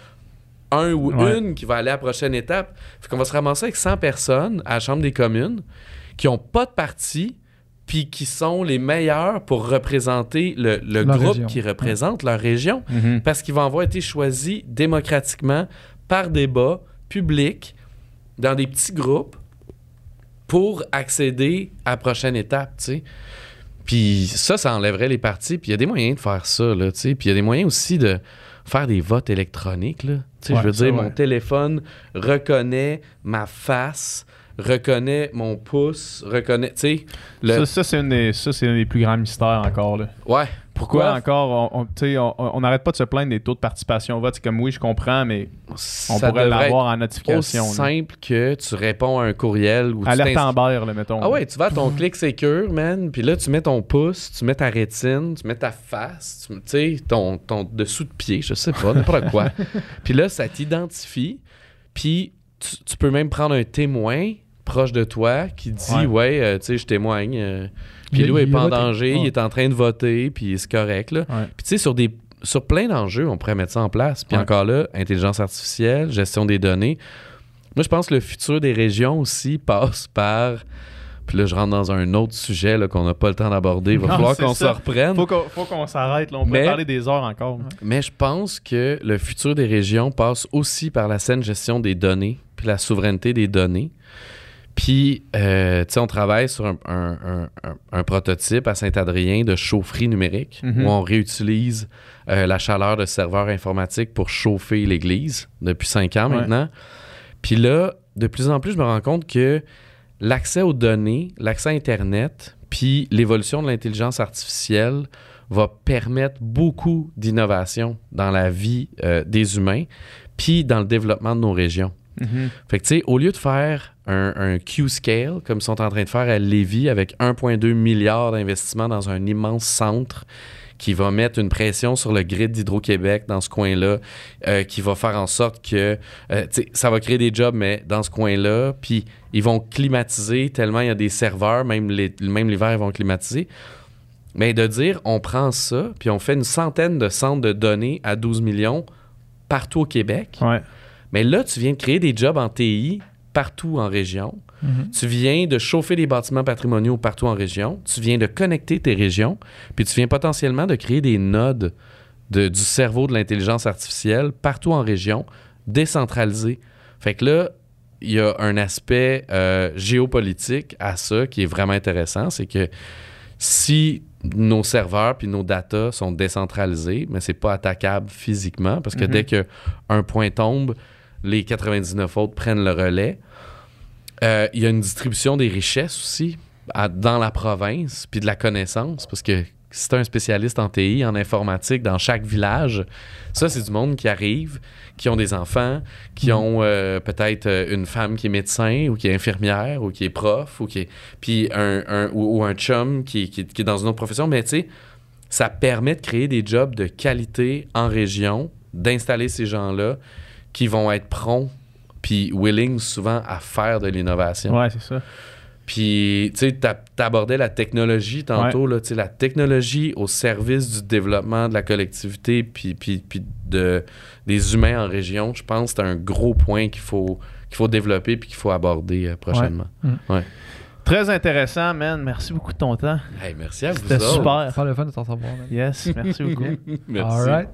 un ou Ouais. une qui va aller à la prochaine étape. Fait qu'on va se ramasser avec 100 personnes à la Chambre des communes qui n'ont pas de parti, puis qui sont les meilleurs pour représenter le, le groupe région. qui représente leur région Mhm. parce qu'ils vont avoir été choisis démocratiquement par débat public dans des petits groupes pour accéder à la prochaine étape, tu sais. Puis ça, ça enlèverait les partis. Puis il y a des moyens de faire ça, là, tu sais. Puis il y a des moyens aussi de faire des votes électroniques, là. Tu sais, Ouais, je veux dire, ouais. mon téléphone reconnaît ma face, reconnaît mon pouce, reconnaît, tu sais. le- Ça, ça, c'est c'est un des plus grands mystères encore. Là. Ouais. Pourquoi? Encore on- sais, on on n'arrête pas de se plaindre des taux de participation au vote. C'est comme oui, je comprends, mais on Ça pourrait l'avoir en notification. là. simple que tu réponds à un courriel ou tu Alerte t'inscris- Amber, là, mettons. Ah ouais, tu vas à ton clic sécure, man, puis là, tu mets ton pouce, tu mets ta rétine, tu mets ta face, tu tu sais, ton, ton dessous de pied, je sais pas, n'importe quoi. Puis là, ça t'identifie, puis tu, tu peux même prendre un témoin proche de toi qui dit, Ouais. ouais, euh, tu sais, je témoigne, euh, Il- puis lui est il pas en danger, Ouais. il est en train de voter, puis c'est correct, là. Ouais. Puis tu sais, sur des sur plein d'enjeux, on pourrait mettre ça en place. Puis Ouais. encore là, intelligence artificielle, gestion des données. Moi, je pense que le futur des régions aussi passe par. Puis là, je rentre dans un autre sujet qu'on n'a pas le temps d'aborder. Il va Non, falloir qu'on se reprenne. Faut qu'on, faut qu'on s'arrête. Là. On Mais- parler des heures encore. Mais je pense que le futur des régions passe aussi par la saine gestion des données, puis la souveraineté des données. Puis, euh, tu sais, on travaille sur un, un- un- un- un prototype à Saint-Adrien de chaufferie numérique Mhm. où on réutilise euh, la chaleur de serveurs informatiques pour chauffer l'église depuis cinq ans Ouais. maintenant. Puis là, de plus en plus, je me rends compte que l'accès aux données, l'accès à Internet, puis l'évolution de l'intelligence artificielle va permettre beaucoup d'innovation dans la vie euh, des humains, puis dans le développement de nos régions. Mhm. Fait que, tu sais, au lieu de faire un, un Q-scale, comme ils sont en train de faire à Lévis, avec 1,2 milliard d'investissements dans un immense centre qui va mettre une pression sur le grid d'Hydro-Québec dans ce coin-là, euh, qui va faire en sorte que, euh, ça va créer des jobs, mais dans ce coin-là, puis ils vont climatiser tellement il y a des serveurs, même les- même l'hiver, ils vont climatiser. Mais de dire, on prend ça, puis on fait une centaine de centres de données à 12 millions partout au Québec. Ouais. Mais là, tu viens de créer des jobs en TI, partout en région. Mhm. Tu viens de chauffer des bâtiments patrimoniaux partout en région. Tu viens de connecter tes régions. Puis tu viens potentiellement de créer des nodes de- du cerveau de l'intelligence artificielle partout en région, décentralisé. Fait que là, il y a un aspect euh, géopolitique à ça qui est vraiment intéressant. C'est que si nos serveurs puis nos data sont décentralisés, mais c'est pas attaquable physiquement parce que Mhm. dès que un point tombe, les 99 autres prennent le relais. Euh, Il y a une distribution des richesses aussi à- dans la province puis de la connaissance parce que si tu un spécialiste en TI, en informatique dans chaque village, ça c'est du monde qui arrive, qui ont des enfants, qui Mhm. ont euh, peut-être euh, une femme qui est médecin ou qui est infirmière ou qui est prof ou qui est puis un, un- ou, ou un chum qui, qui- qui est dans une autre profession, mais tu sais, ça permet de créer des jobs de qualité en région, d'installer ces gens-là qui vont être prompts puis willing souvent à faire de l'innovation. Ouais, c'est ça. Puis, tu sais, t'a- t'abordais la technologie tantôt, là, tu sais, la technologie au service du développement de la collectivité puis, puis, puis de, des humains en région, je pense que c'est un gros point qu'il faut, qu'il faut développer puis qu'il faut aborder euh, prochainement. Très intéressant, man. Merci beaucoup de ton temps. Hey, merci à vous C'était super. C'est le fun de t'en savoir. man. Yes, merci beaucoup. Merci. All right.